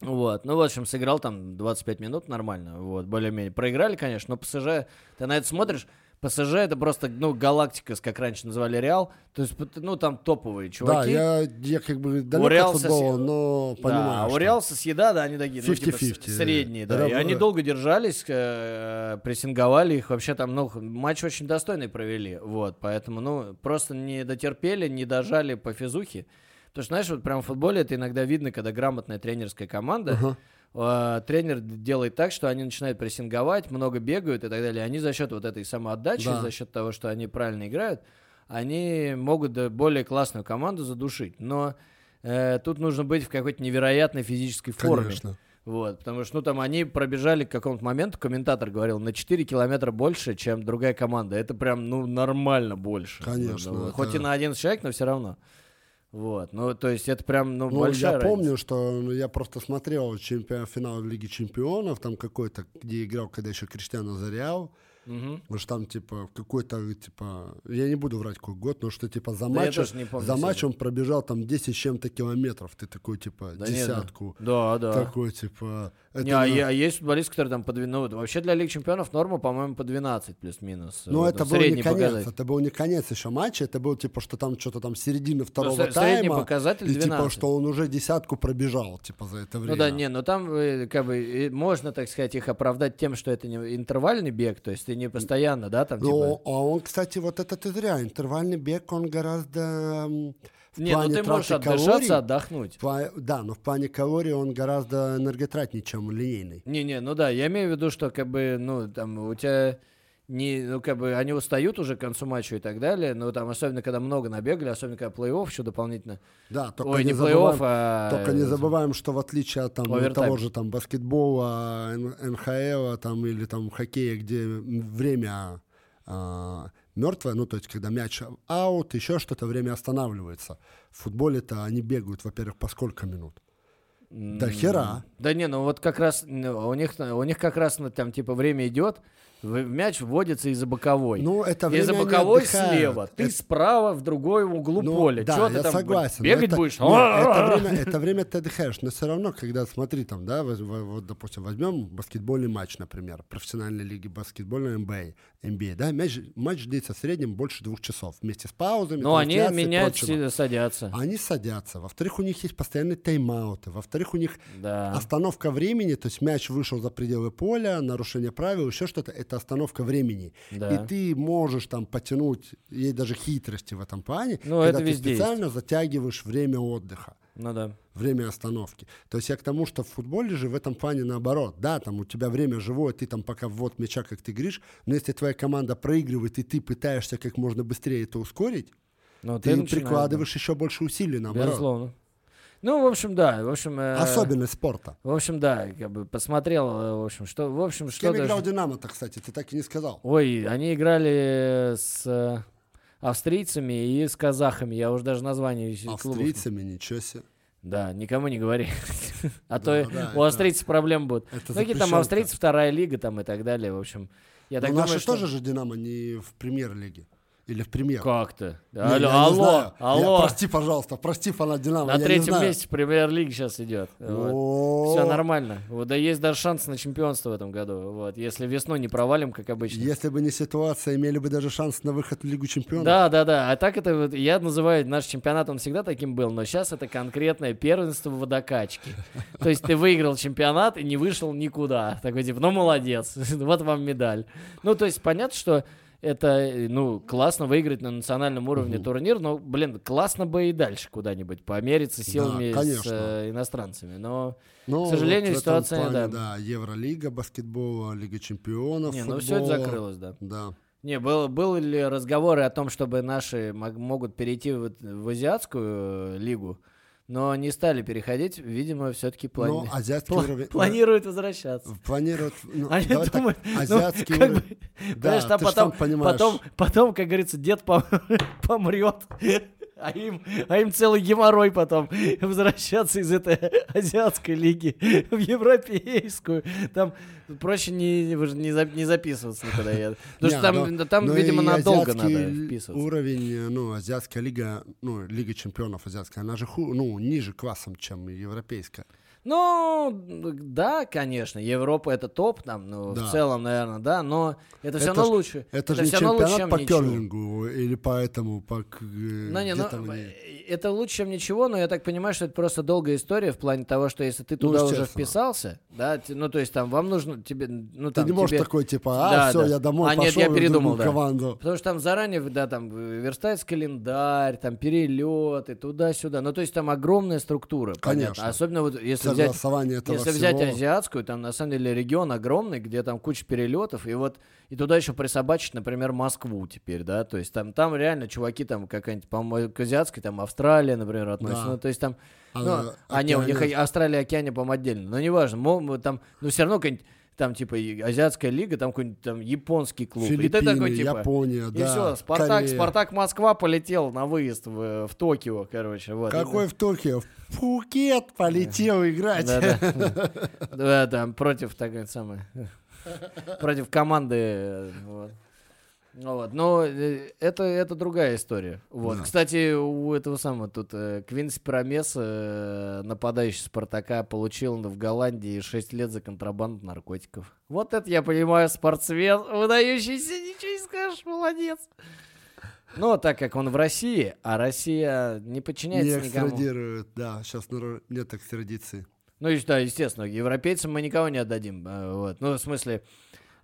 Вот, ну, в общем, сыграл там 25 минут нормально, вот, более-менее. Проиграли, конечно, но ПСЖ, ты на это смотришь, ПСЖ это просто, ну, галактика, как раньше называли Реал, то есть, ну, там топовые да, чуваки. я, я как бы далек Реал от футбола, соси- но Да, понимаю, а у что- Реал Сосьеда, да, они такие, ну, типа, с- 50-50, средние, да. да. И они долго держались, э, прессинговали их, вообще там, ну, матч очень достойный провели, вот, поэтому, ну, просто не дотерпели, не дожали по физухе. Потому что, знаешь, вот прям в футболе это иногда видно, когда грамотная тренерская команда, э, тренер делает так, что они начинают прессинговать, много бегают и так далее. Они за счет вот этой самоотдачи, Да. за счет того, что они правильно играют, они могут да, более классную команду задушить. Но э, тут нужно быть в какой-то невероятной физической форме. Конечно. Вот, потому что, ну, там они пробежали к какому-то моменту, комментатор говорил, на 4 километра больше, чем другая команда. Это прям, ну, нормально больше. Конечно, Ну, это- Хоть и на 11 человек, но все равно. Вот, ну, то есть это прям, ну, Ну, большая я разница. помню, что ну, я просто смотрел чемпион, финал Лиги Чемпионов, там какой-то, где играл, когда еще Криштиану Зарял, Мгм. Потому что там, типа, какой-то, типа, я не буду врать какой год, но что, типа, за Да матч, помню за матч он пробежал там 10 с чем-то километров. Ты такой, типа, Да нет, да. десятку. Да, да. Такой, типа... это Не, а, на- е- а есть футболисты, которые там по 12, ну, вообще для Лиги Чемпионов норма, по-моему, по 12 плюс-минус. Ну, э, это ну, был не средний конец, показатель. это был не конец еще матча, это был типа, что там что-то там середина второго Ну, сре- средний тайма, показатель и типа, 12. что он уже десятку пробежал, типа, за это время. Ну да, не, но там э, как бы можно, так сказать, их оправдать тем, что это не интервальный бег, то есть ты не постоянно, да, там Ну, типа... а он, кстати, вот это ты зря, интервальный бег, он гораздо в Не, ну плане ты можешь отдышаться, калорий, отдохнуть. по- да, но в плане калорий он гораздо энерготратнее, чем линейный. Не-не, ну да, я имею в виду, что как бы, ну, там, у тебя не, ну, как бы, они устают уже к концу матча и так далее, но там, особенно, когда много набегали, особенно, когда плей-офф еще дополнительно. Да, только Ой, не, не забываем, а... только не забываем, что в отличие от там, Овертайм. того же там баскетбола, НХЛ там, или там хоккея, где время мертвое, ну то есть когда мяч аут, еще что-то, время останавливается. В футболе-то они бегают, во-первых, по сколько минут? М, хера. Да не, ну вот как раз, ну, у них, у них как раз, ну, там, типа, время идет, мяч вводится из-за боковой. Ну, это из-за боковой отдыхают. слева, ты Это- справа в другой углу Ну, поля. да, Чё я ты там согласен. бегать это, будешь? нет, это, время, это время ты отдыхаешь. Но все равно, когда, смотри, там, да, вот, допустим, возьмем баскетбольный матч, например, профессиональной лиги баскетбольной NBA, NBA да, мяч, матч длится в среднем больше двух часов, вместе с паузами, Ну, они меняют, садятся. Они садятся. Во-вторых, у них есть постоянные тайм-ауты. Во-вторых, у них Да. остановка времени, то есть мяч вышел за пределы поля, нарушение правил, еще что-то, это остановка времени. Да. И ты можешь там потянуть, есть даже хитрости в этом плане, Ну, когда это ты специально затягиваешь время отдыха Ну да. время остановки. То есть я к тому, что в футболе же в этом плане наоборот. Да, там у тебя время живое, ты там пока ввод мяча, как ты говоришь, но если твоя команда проигрывает, и ты пытаешься как можно быстрее это ускорить, Ну, ты, начинаешь, прикладываешь еще больше усилий да. наоборот. Безусловно. Ну, в общем, да, в общем... э, Особенность спорта. В общем, да, как бы посмотрел, э, в общем, что... В общем, С что кем играл Динамо-то, кстати, ты так и не сказал. Ой, они играли с э, австрийцами и с казахами. Я уже даже название клубов Австрийцами, ничего себе. Да, никому не говори. А то у австрийцев проблем будут. Это Ну, какие там австрийцы, вторая лига там и так далее, в общем. Я так Ну, думаю, наши тоже же Динамо не в премьер-лиге. Или в премьер. Как-то? Не, Алло, алло, знаю. Я- алло. прости, пожалуйста, прости, фанат Динамо. На третьем месте премьер-лиги сейчас идет. О, Все нормально. Вот, да есть даже шанс на чемпионство в этом году. Вот, если весной не провалим, как обычно. Если бы не ситуация, имели бы даже шанс на выход в Лигу Чемпионов. Да, да, да. А так это вот, я называю наш чемпионат, он всегда таким был, но сейчас это конкретное первенство в водокачке. То есть ты выиграл чемпионат и не вышел никуда. Такой типа, ну молодец, вот вам медаль. Ну, то есть понятно, что это, э, ну, классно выиграть на национальном уровне турнир, но, блин, классно бы и дальше куда-нибудь помериться силами с конечно. э, иностранцами. Но, Но К сожалению, вот ситуация, плане, да. Евролига баскетбола, Лига Чемпионов. не, ну все это футбола. закрылось, да. Да. Не, был, были ли разговоры о том, чтобы наши мог- могут перейти в, в азиатскую э, лигу, но не стали переходить, видимо, все-таки Но азиатский уровень... планируют возвращаться. Планируют... ну, Они давай так, думают, ну, азиатский как уровень... бы, Да, Понимаешь, там потом, потом, потом, как говорится, дед пом- помрет, а им, а им целый геморрой потом возвращаться из этой азиатской лиги в европейскую. Там проще не, не, за- не записываться никуда. Я- Потому Не, что там, но- да там но видимо, и надолго надо вписываться. уровень, ну, азиатская лига, ну, Лига чемпионов азиатская, она же, ху- ну, ниже классом, чем европейская. Ну, да, конечно, Европа это топ, там, ну, Да. в целом, наверное, да, но это все Это равно ж- лучше. Это, же не лучше, чемпионат чем по керлингу или по этому, по... э, Ну, не, ну, они? это лучше, чем ничего, но я так понимаю, что это просто долгая история в плане того, что если ты Ну, туда уже естественно. вписался, да, ну, то есть там вам нужно, тебе, ну, Ты там, не можешь тебе- такой, типа, а, Да, все, да. я домой А, нет, пошел я в передумал, да. команду. Потому что там заранее, да, там верстается календарь, там перелеты, туда-сюда. Ну, то есть там огромная структура, понятно. Конечно. Особенно вот если взять этого Если всего. взять азиатскую, там на самом деле регион огромный, где там куча перелетов, и вот и туда еще присобачить, например, Москву теперь, да, то есть там, там реально чуваки там какая-нибудь, по-моему, к азиатской, там Австралия, например, относится, Да. ну, то есть там, А, ну, а, не, у них и Австралия и Океания, по-моему, отдельно, но неважно, там, ну, все равно какая-нибудь там, типа, и азиатская лига, там какой-нибудь там японский клуб. и ты Филиппины, такой, типа, Япония, и да, все, Спартак, Корея. Спартак Москва полетел на выезд в, в Токио, короче, вот. Какой в Токио? В Пхукет полетел играть. Да, там против такой самой против команды. Вот. Ну Вот. Но э, это, это другая история. Вот. Да. Кстати, у этого самого тут э, Квинс Промес, э, нападающий Спартака, получил в Голландии 6 лет за контрабанду наркотиков. Вот это я понимаю, спортсмен, выдающийся, ничего не скажешь, молодец. Но так как он в России, а Россия не Не подчиняется никому. экстрадируют, да, сейчас нет экстрадиции. Ну, и да, естественно, европейцам мы никого не отдадим. Вот. Ну, в смысле,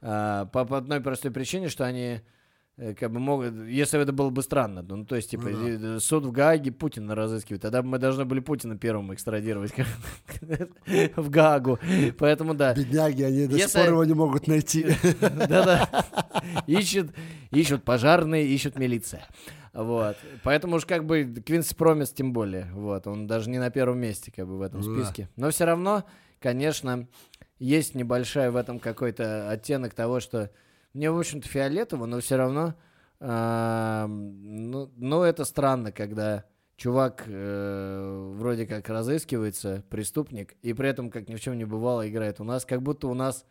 по, по одной простой причине, что они как бы могут, если это было бы странно, ну, то есть, типа, Ну да. э, суд в Гааге Путина разыскивает, тогда мы должны были Путина первым экстрадировать в Гаагу, поэтому да. Бедняги, они до сих пор его не могут найти. Да-да. Ищут, ищут пожарные, ищут милиция. Вот. Поэтому уж как бы Квинс Промис тем более. Вот. Он даже не на первом месте как бы в этом Ну списке. Но все равно, конечно, есть небольшая в этом какой-то оттенок того, что мне, в общем-то, фиолетово, но все равно, а, ну, ну, это странно, когда чувак э, вроде как разыскивается, преступник, и при этом, как ни в чем не бывало, играет у нас, как будто у нас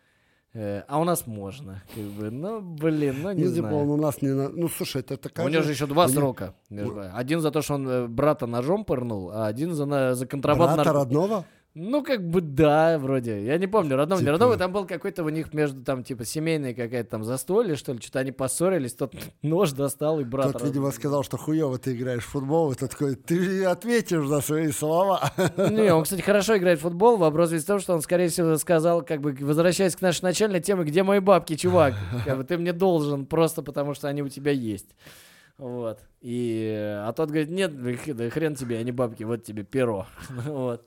Э, а у нас можно. Как бы, ну, блин, ну не Ну, типа, знаю. он у нас не... Ну, слушай, это такая... У него же еще два у срока. прочим. Один за то, что он э, брата ножом пырнул, а один за, на- за контрабанду. Брата нарко- родного? Ну, как бы да, вроде. Я не помню, родного, не Типа- родного. Там был какой-то у них между, там, типа, семейная какая-то там застолье, что ли. Что-то они поссорились, тот нож достал и брат. Тот, видимо, сказал, что хуево ты играешь в футбол, и тот такой, ты ответишь за свои слова. Не, он, кстати, хорошо играет в футбол. Вопрос весь в том, что он, скорее всего, сказал, как бы, возвращаясь к нашей начальной теме, где мои бабки, чувак? Как бы ты мне должен, просто потому что они у тебя есть. Вот. И, а тот говорит, нет, да хрен тебе, они бабки, вот тебе перо. Вот.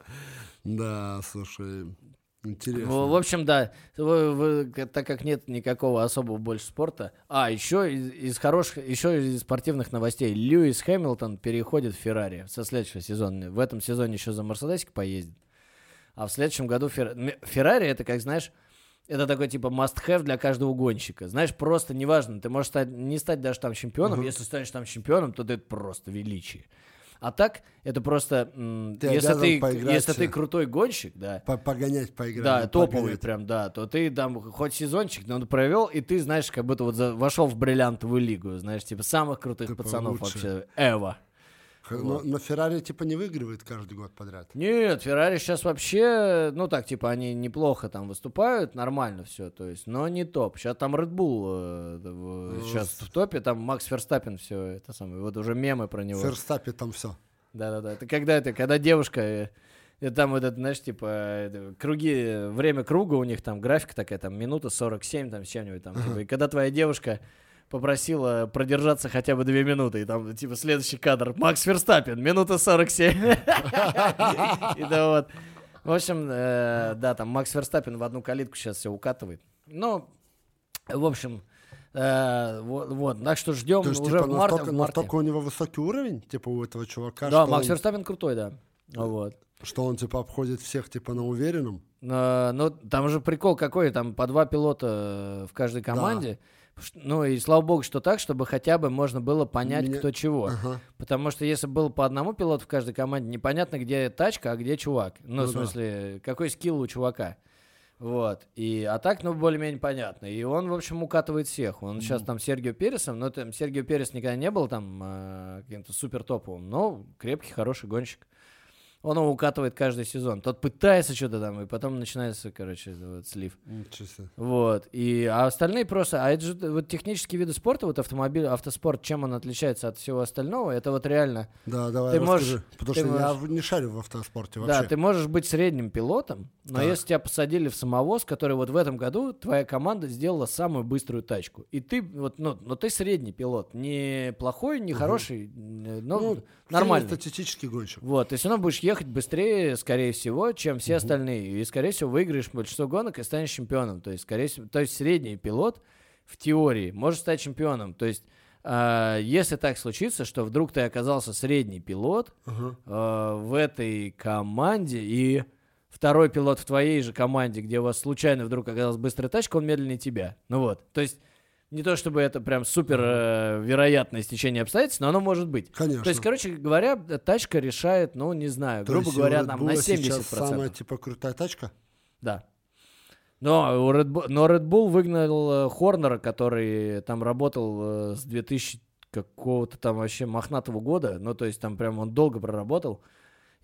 Да, слушай, В, в интересно. общем, да, вы- вы- так как нет никакого особого больше спорта. А, еще из, из хороших, еще из спортивных новостей. Льюис Хэмилтон переходит в Феррари со следующего сезона. В этом сезоне еще за Мерседесик поездит. А в следующем году Фер- Феррари это, как знаешь, это такой типа must-have для каждого гонщика. Знаешь, просто неважно, ты можешь стать, не стать даже там чемпионом. Мгм. Если станешь там чемпионом, то это просто величие. А так, это просто, Ты если, ты, поиграть, если ты крутой гонщик, да, По- Погонять, поиграть. да, топовый погонять. прям, да, то ты там хоть сезончик, но провел, и ты, знаешь, как будто вот за- вошел в бриллиантовую лигу, знаешь, типа самых крутых Типа пацанов лучше. вообще. Эва. Но, но Феррари типа не выигрывает каждый год подряд. Нет, Феррари сейчас вообще, ну так, типа, они неплохо там выступают, нормально все, то есть, но не топ. Сейчас там Red Bull Ну, сейчас в топе, там Макс Ферстаппин все это самое, вот уже мемы про него. В там все. Да-да-да. Это когда это, когда девушка, э, и там вот это, знаешь, типа, э, круги, э, время круга у них там, графика такая, там, минута 47, там, с чем-нибудь там, типа, и когда твоя девушка попросила продержаться хотя бы две минуты, и там, типа, следующий кадр, Макс Верстаппин, минута 47. И да вот. В общем, э, да, там Макс Верстаппин в одну калитку сейчас все укатывает. Ну, в общем, э, вот, вот, так что ждем То есть, уже типа, в марте. настолько, в марте. настолько у него высокий уровень, типа, у этого чувака, Да, Макс он, Верстаппин крутой, да. Вот. что он, типа, обходит всех, типа, на уверенном. А, Ну, там же прикол какой, там по два пилота в каждой команде. Ш- Ну и слава богу, что так, чтобы хотя бы можно было понять, Меня- кто чего. Ага. Потому что если было по одному пилоту в каждой команде, непонятно, где тачка, а где чувак. Ну, Ну в да. смысле, какой скилл у чувака. Вот. И, а так, ну, более-менее понятно. И он, в общем, укатывает всех. Он сейчас там Сергио Пересом, но там Сергио Перес никогда не был там а, каким-то супер топовым, но крепкий, хороший гонщик. Он его укатывает каждый сезон. Тот пытается что-то там, и потом начинается, короче, вот слив. Себе. Вот. И, а остальные просто... А это же вот технические виды спорта, вот автомобиль, автоспорт, чем он отличается от всего остального, это вот реально... Да, давай Ты расскажи. можешь- Потому ты что я можешь- в- не шарю в автоспорте Да, вообще. ты можешь быть средним пилотом, но Так. если тебя посадили в самовоз, который вот в этом году твоя команда сделала самую быструю тачку, и ты вот, ну, но ты средний пилот, не плохой, не хороший, э, но Ну, нормальный. статистический гонщик. Вот, ты все равно будешь ехать быстрее, скорее всего, чем все остальные. И, скорее всего, выиграешь большинство гонок и станешь чемпионом. То есть, скорее всего, то есть средний пилот в теории может стать чемпионом. То есть, а, если так случится, что вдруг ты оказался средний пилот Ага. а, в этой команде и второй пилот в твоей же команде, где у вас случайно вдруг оказалась быстрая тачка, он медленнее тебя. Ну вот, то есть не то чтобы это прям супер э, вероятное стечение обстоятельств, но оно может быть. Конечно. То есть, короче говоря, тачка решает, ну, не знаю, То грубо говоря, там на сейчас 70%. самая, типа, крутая тачка? Да. Но, у Red Bull, но Red Bull выгнал э, Хорнера, который там работал э, с 2000 какого-то там вообще мохнатого года. Ну, то есть там прям он долго проработал.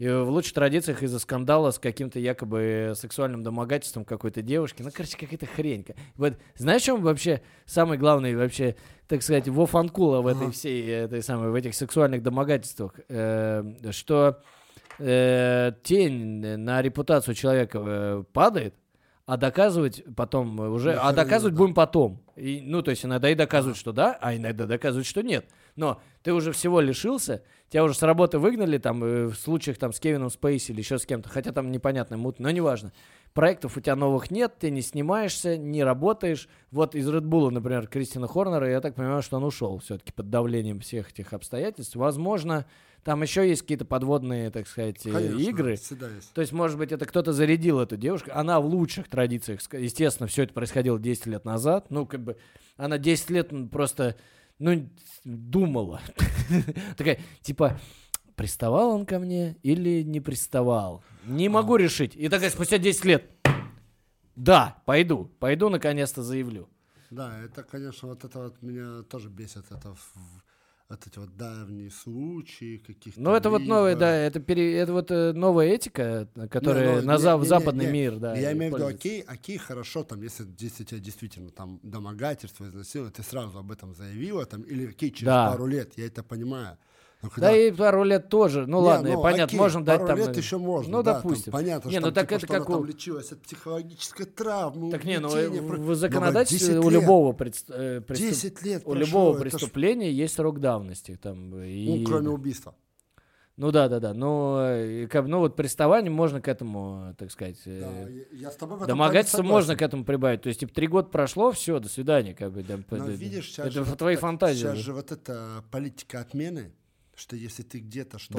И в лучших традициях из-за скандала с каким-то якобы сексуальным домогательством какой-то девушки. Ну, короче, какая-то хрень. Вот знаешь, в чем вообще самый главный вообще, так сказать, во фанкула в этой всей, этой самой, в этих сексуальных домогательствах? Э, что э, тень на репутацию человека э, падает, а доказывать потом уже... Нахера А доказывать надо. будем потом. И, ну, то есть иногда и доказывают, что да, а иногда доказывают, что нет. Но ты уже всего лишился, тебя уже с работы выгнали, там, э, в случаях там с Кевином Спейси или еще с кем-то, хотя там непонятно, мут, но неважно. Проектов у тебя новых нет, ты не снимаешься, не работаешь. Вот из Red Bull, например, Кристина Хорнера, я так понимаю, что он ушел все-таки под давлением всех этих обстоятельств. Возможно, там еще есть какие-то подводные, так сказать, э, Конечно, игры. всегда есть. То есть, может быть, это кто-то зарядил эту девушку. Она в лучших традициях. Естественно, все это происходило 10 лет назад. Ну, как бы, она 10 лет просто, ну, думала. Такая, типа, приставал он ко мне или не приставал? Не могу решить. И такая, спустя 10 лет, да, пойду. Пойду, наконец-то заявлю. Да, это, конечно, вот это вот меня тоже бесит. Это вот эти вот давние случаи каких-то. Ну, это вот новая, да, это, пере- это вот э, новая этика, которая ну, на не- за- не- не- западный не. мир, да. Я имею в виду, окей, окей, хорошо, там, если, если тебя действительно там домогательство, изнасилование, ты сразу об этом заявила, там, или окей, через Да. пару лет, я это понимаю. Но Да и пару лет тоже. Ну Не, ладно, ну, понятно, окей, можно дать пару там... лет э, еще можно, Ну, да, там допустим. понятно, Не, что, ну там, так типа, это что она как там у... лечилась от психологической травмы, Так не, ну э, в Но законодательстве 10 у любого, предс- э, преступ- 10 лет у любого преступления есть срок давности. Там, и... Ну, кроме убийства. Ну да, да, да. Но как, ну вот приставание можно к этому, так сказать. Да, я- с тобой в этом Домогательство можно к этому прибавить. То есть, типа, три года прошло, все, до свидания, как бы. да, Но да, видишь, сейчас это же, вот твои так- фантазии. Сейчас же вот эта политика отмены, что если ты где-то что-то,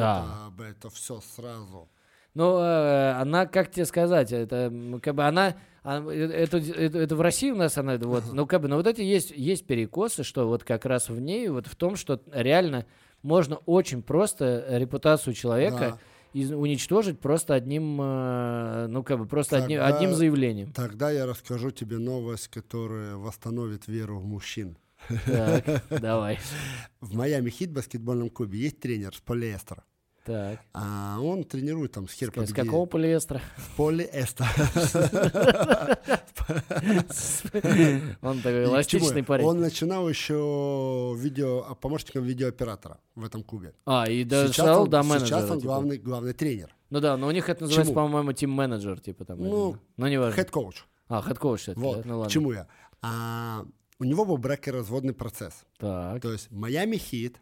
Да. это все сразу. Ну, э, она, как тебе сказать, это как бы она, а, это, это, это в России у нас она, вот, ну как бы, но вот эти есть, есть перекосы, что вот как раз в ней, вот в том, что реально можно очень просто репутацию человека Да. из- уничтожить просто одним, э, ну как бы просто одним, Тогда- одним заявлением. Тогда я расскажу тебе новость, которая восстановит веру в мужчин. Так, давай. В Майами Хит баскетбольном клубе есть тренер с полиэстера. Так. А он тренирует там с хер С какого полиэстера? С полиэстера. Он такой эластичный парень. Он начинал еще видео, помощником видеооператора в этом клубе. А, и сейчас дошел до сейчас менеджера. он типа. главный, главный тренер. Ну да, но у них это называется, по-моему, team manager, типа там. Ну, ну не важно. Head coach. А, head coach это, Вот, да? Ну к ладно. чему я. А, у него был бракоразводный процесс. Так. То есть Майами Хит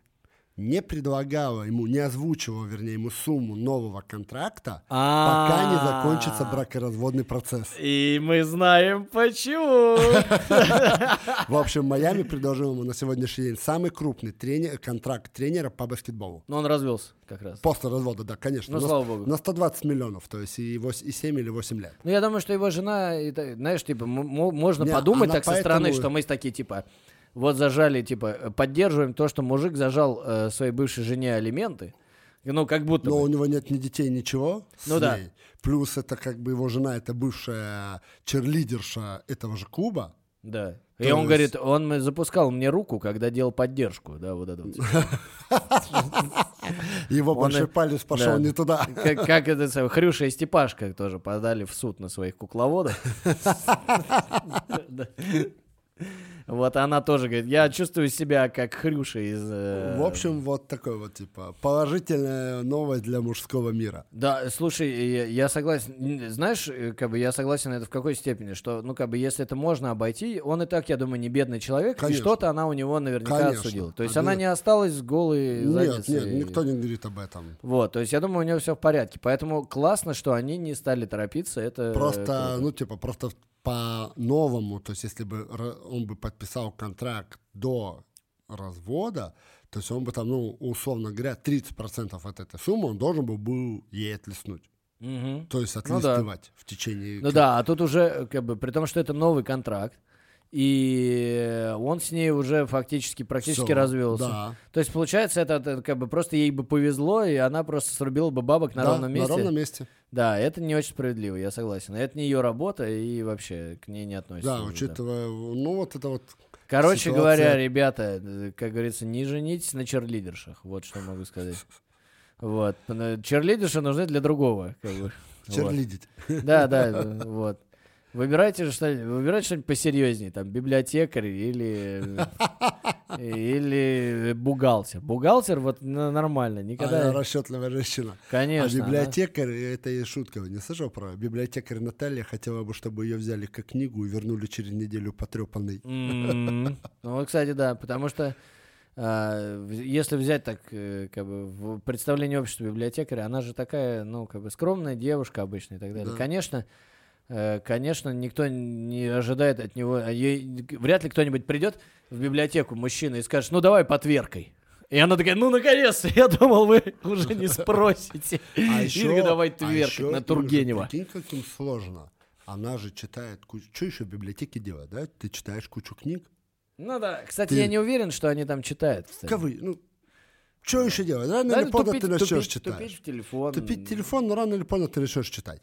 не предлагала ему, не озвучивала, вернее, ему сумму нового контракта, пока не закончится бракоразводный процесс. И мы знаем почему. В общем, Майами предложил ему на сегодняшний день самый крупный тренер, контракт тренера по баскетболу. Но он развелся как раз. После развода, да, конечно. Ну, на, слава богу. на 120 миллионов, то есть и, вось- и 7 или 8 лет. Ну, я думаю, что его жена, и знаешь, типа, можно Не, подумать так со стороны, поэтому- что мы такие, типа, вот зажали, типа, э, поддерживаем то, что мужик зажал э, своей бывшей жене алименты. Ну, как будто Но бы. у него нет ни детей, ничего. Ну да. ней. Плюс это как бы его жена, это бывшая черлидерша этого же клуба. Да. То И он есть- говорит, он запускал мне руку, когда делал поддержку, да, вот это вот. Его большой палец пошел не туда. Как, это Хрюша и Степашка тоже подали в суд на своих кукловодов. Вот она тоже говорит, я чувствую себя как Хрюша из... э, В общем, вот такой вот, типа, положительная новость для мужского мира. Да, слушай, я, я согласен. Знаешь, э, как бы я согласен на это в какой степени, что, ну, как бы, если это можно обойти, он и так, я думаю, не бедный человек, Конечно. и что-то она у него наверняка Конечно. отсудила. То есть Обязательно. она не осталась голой Нет, задницей. нет, никто не говорит об этом. Вот, то есть я думаю, у него все в порядке. Поэтому классно, что они не стали торопиться. Это Просто, круто. ну, типа, просто по-новому, то есть если бы он бы подписал контракт до развода, то есть он бы там, ну, условно говоря, 30% от этой суммы он должен был, был ей отлеснуть. Мгм. То есть Ну да. отлистывать в течение... Ну да, а тут уже, как бы, при том, что это новый контракт, и он с ней уже фактически практически Всё, развелся. Да. То есть, получается, это, это как бы просто ей бы повезло, и она просто срубила бы бабок на Да, ровном месте. На ровном месте. Да, это не очень справедливо, я согласен. Это не ее работа, и вообще к ней не относится. Да, уже, учитывая, ну вот это вот Короче ситуация- говоря, ребята, как говорится, не женитесь на черлидершах. Вот что могу сказать. Вот. Черлидерши нужны для другого. Как бы. Вот. черлидить. Да, да, вот. Выбирайте что-нибудь, выбирайте что-нибудь посерьезнее, там, библиотекарь или, или бухгалтер. Бухгалтер вот нормально, никогда, Она расчетливая женщина. конечно. а она- библиотекарь, это и шутка, не слышал про? Библиотекарь Наталья хотела бы, чтобы ее взяли как книгу и вернули через неделю потрепанной. М, Ну, вот, кстати, да, потому что а, если взять так, э, как бы, в представлении общества библиотекаря, она же такая, ну, как бы, скромная девушка обычно и так далее. Да. Конечно, конечно, никто не ожидает от него, а вряд ли кто-нибудь придет в библиотеку, мужчина, и скажет, ну, давай потверкой. И она такая, ну, наконец-то, я думал, вы уже не спросите. А еще, давай а тверкать на Тургенева. Прикинь, как им сложно. Она же читает кучу... Что еще в библиотеке делать, да? Ты читаешь кучу книг. Ну да, кстати, я не уверен, что они там читают. Ковы, ну, что еще делать? Рано или поздно ты начнешь читать. Тупить телефон. Тупить телефон, но рано или поздно ты начнешь читать.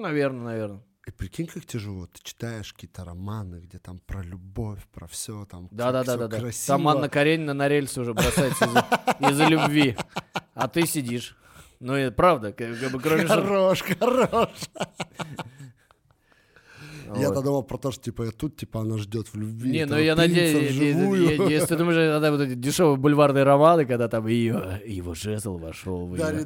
Наверное, наверное. И прикинь, как тяжело. Ты читаешь какие-то романы, где там про любовь, про все там. Да, да, да, да, да. красиво. Там Анна Каренина на рельсы уже бросается из-за любви. А ты сидишь. Ну, и правда, как, бы кроме Хорош, хорош. Я-то Вот. думал про то, что типа тут типа она ждет в любви. Не, ну я надеюсь, если ты думаешь, это вот эти дешевые бульварные романы, когда там ее, его жезл вошел в ее,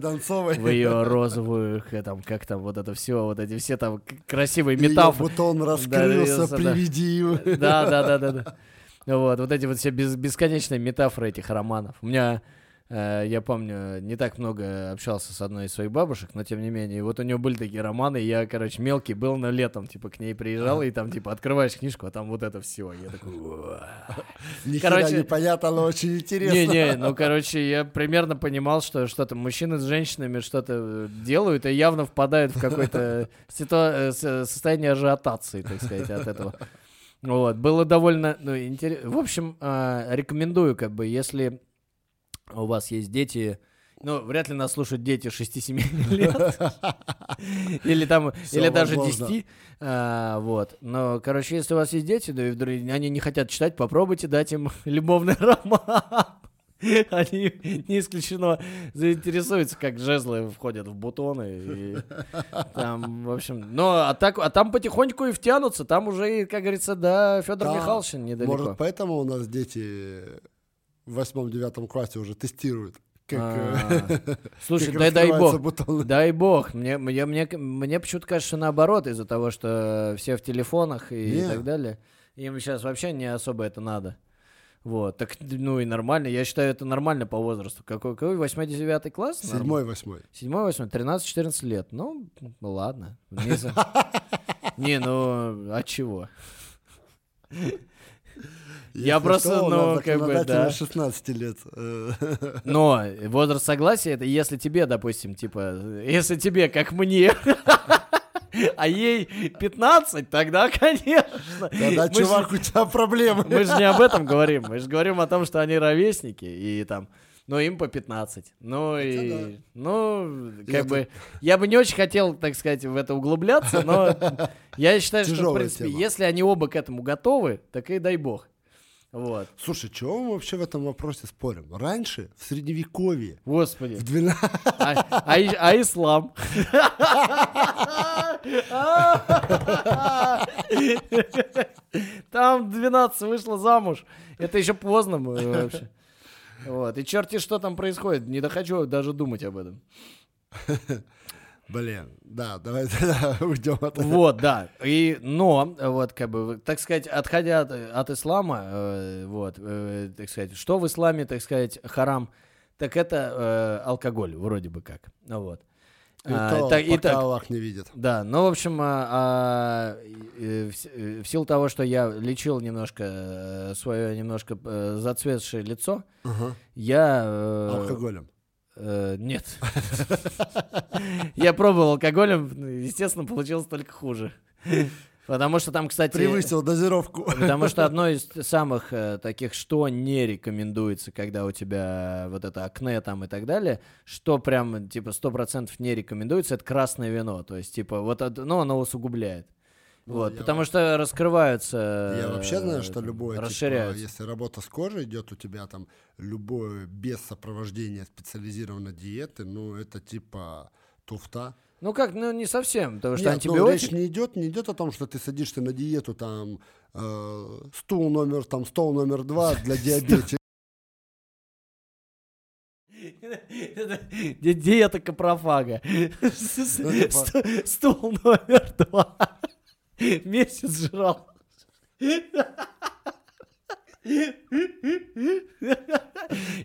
в ее розовую, там, как там, вот это все, вот эти все там красивые метафоры. бутон раскрылся, раскрылся, да. приведи его. Да, да, да, да, да. Вот, вот эти вот все бесконечные метафоры этих романов. У меня, я помню, не так много общался с одной из своих бабушек, но тем не менее, вот у нее были такие романы, я, короче, мелкий был, но летом, типа, к ней приезжал, и там, типа, открываешь книжку, а там вот это все. Я такой, Короче- непонятно, но очень интересно. Не-не, ну, короче, я примерно понимал, что что-то мужчины с женщинами что-то э, делают и явно впадают в какое-то э, состояние ажиотации, так сказать, от этого. Вот, было довольно, ну, интересно. В общем, рекомендую, как бы, если у вас есть дети, ну, вряд ли нас слушают дети 6-7 лет. Или там, или даже возможно. 10. а, вот. Но, короче, если у вас есть дети, да и вдруг они не хотят читать, попробуйте дать им любовный роман. Они не исключено заинтересуются, как жезлы входят в бутоны. И там, в общем, ну, а, так, а там потихоньку и втянутся. Там уже, как говорится, да, Федор Да, Михайлович недалеко. Может, поэтому у нас дети в восьмом-девятом классе уже тестируют, как, э, А, Слушай, как дай, дай бог. бутоны. Дай бог. Мне, мне, мне, мне почему-то кажется, наоборот, из-за того, что все в телефонах и Не. так далее. Им сейчас вообще не особо это надо. Вот, так, ну и нормально. Я считаю, это нормально по возрасту. Какой, какой 8-9 класс? Норм- Седьмой-восьмой. Седьмой, восьмой, 13-14 лет. Ну, ладно. Не, за- Не, ну, а чего? Я просто, ну, как бы, да. 16 лет. Но возраст согласия, это если тебе, допустим, типа, если тебе, как мне, а ей 15, тогда, конечно. Тогда, Мы ж- чувак, у тебя проблемы. Мы же не об этом говорим, мы же говорим о том, что они ровесники, и там, ну, им по 15. Ну, и, ну, как Я бы, я бы не очень хотел, так сказать, в это углубляться, но я считаю, что, в принципе, тема. если они оба к этому готовы, так и дай бог. Вот. Слушай, чего мы вообще в этом вопросе спорим? Раньше, в Средневековье, Господи. в 12... А, а а ислам? Там 12 вышла замуж. Это еще поздно вообще. Вот. И черти что там происходит. Не дохочу даже думать об этом. Блин, да, давай тогда уйдем от этого. Вот, да. И, но, вот, как бы, так сказать, отходя от, от ислама, э, вот, э, так сказать, что в исламе, так сказать, харам, так это э, алкоголь, вроде бы как. Ну, вот. И А, так- и пока так- Аллах не видит. Да, ну, в общем, а, а, э, в, э, в силу того, что я лечил немножко э, свое немножко зацветшее лицо, Ага. я... Алкоголем. Э, нет. Я пробовал алкоголем, ну, естественно, получилось только хуже. Потому что там, кстати... Превысил дозировку. Потому что одно из самых э, таких, что не рекомендуется, когда у тебя вот это акне там и так далее, что прям типа 100% не рекомендуется, это красное вино. То есть типа вот, ну, оно усугубляет. Ну, вот, потому что раскрываются... Я вообще знаю, э, что любое, типа, расширяются. если работа с кожей идет у тебя там любое без сопровождения специализированной диеты, ну это типа туфта. Ну как, ну не совсем, потому что Нет, ну, антибиотик... речь не идет, не идет о том, что ты садишься на диету там э, стул номер там стол номер два для диабетиков. Это ди- Диета капрофага. Ну, типа- Ст- Стул номер два. Месяц жрал.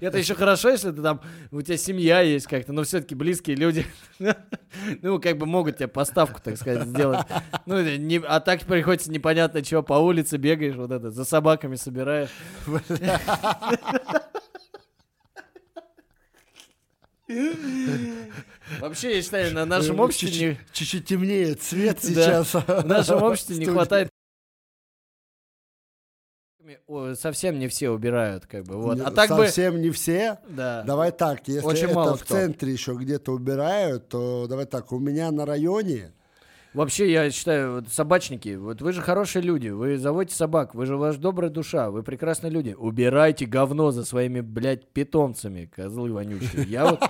Это еще хорошо, если ты там, у тебя семья есть как-то, но все-таки близкие люди, ну, как бы могут тебе поставку, так сказать, сделать. Ну, не- а так приходится непонятно чего, по улице бегаешь, вот это, за собаками собираешь. Вообще, я считаю, на нашем Э, обществе чуть-чуть- не- Чуть-чуть темнеет цвет сейчас. в нашем обществе не хватает совсем не все убирают, как бы, вот. А так бы, Совсем не все. да. Давай так, если Очень это мало в кто. центре еще где-то убирают, то давай так, у меня на районе Вообще, я считаю, вот собачники, вот вы же хорошие люди, вы заводите собак, вы же ваша добрая душа, вы прекрасные люди. Убирайте говно за своими, блядь, питомцами, козлы вонючие. Я вот,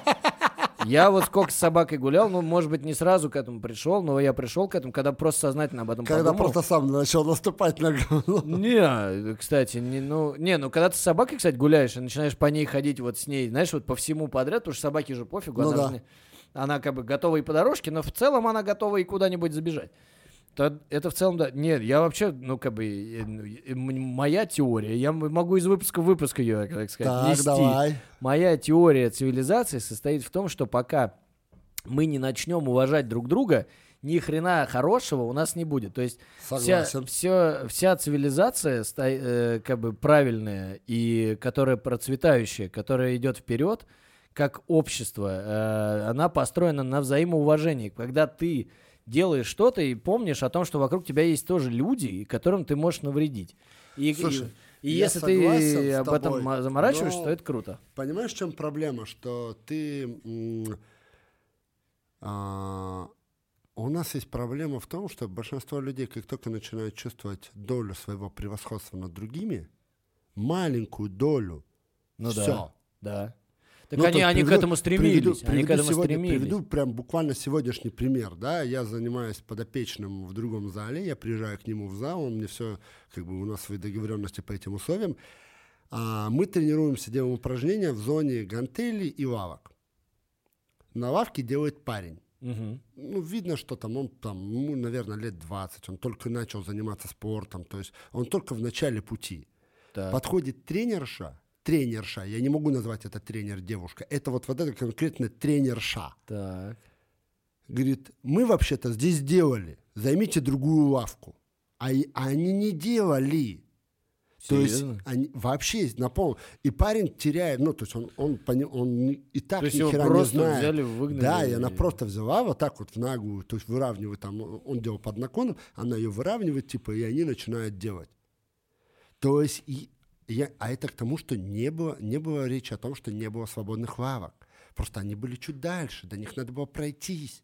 я вот сколько с собакой гулял, ну, может быть, не сразу к этому пришел, но я пришел к этому, когда просто сознательно об этом когда подумал. просто сам начал наступать на говно. Не, кстати, не, ну, не, ну, когда ты с собакой, кстати, гуляешь и начинаешь по ней ходить вот с ней, знаешь, вот по всему подряд, потому что собаке же пофигу, Ну она, да. же не- она как бы готова и по дорожке, но в целом она готова и куда-нибудь забежать. То это в целом, да. Нет, я вообще, ну, как бы, э, ну, э, моя теория, я могу из выпуска в выпуск ее, так сказать, Так, нести. давай. Моя теория цивилизации состоит в том, что пока мы не начнем уважать друг друга, ни хрена хорошего у нас не будет. То есть вся, все- вся цивилизация э, как бы правильная и которая процветающая, которая идет вперед, как общество, э, она построена на взаимоуважении. Когда ты делаешь что-то и помнишь о том, что вокруг тебя есть тоже люди, которым ты можешь навредить. И, Слушай, и- и если ты об этом тобой, ма- заморачиваешься, то это круто. Понимаешь, в чем проблема? Что ты... а, у нас есть проблема в том, что большинство людей, как только начинают чувствовать долю своего превосходства над другими, маленькую долю, Ну всё. да. Да. Так Ну, они, они к приведу- этому стремились. приведу- они к приведу этому сегодня- стремились. Приведу прям буквально сегодняшний пример, да, я занимаюсь подопечным в другом зале, я приезжаю к нему в зал, он мне все, как бы у нас свои договоренности по этим условиям, а мы тренируемся, делаем упражнения в зоне гантелей и лавок. На лавке делает парень. Мгм. Ну, видно, что там он, там, ему, наверное, лет 20, он только начал заниматься спортом, то есть он только в начале пути. Так. Подходит тренерша, тренерша, я не могу назвать это тренер девушка, это вот, вот это конкретно тренерша. Так. Говорит, мы вообще-то здесь делали, займите другую лавку. А, а они не делали. То есть Серьезно? они вообще на пол. И парень теряет, ну, то есть он, он, он не- и так То есть ни его хера не знает. взяли, выгнали. Да, и она просто взяла вот так вот в наглую, то есть выравнивает там, он делал под наклоном, она ее выравнивает, типа, и они начинают делать. То есть, и я, а это к тому, что не было, не было речи о том, что не было свободных лавок. Просто они были чуть дальше, до них надо было пройтись.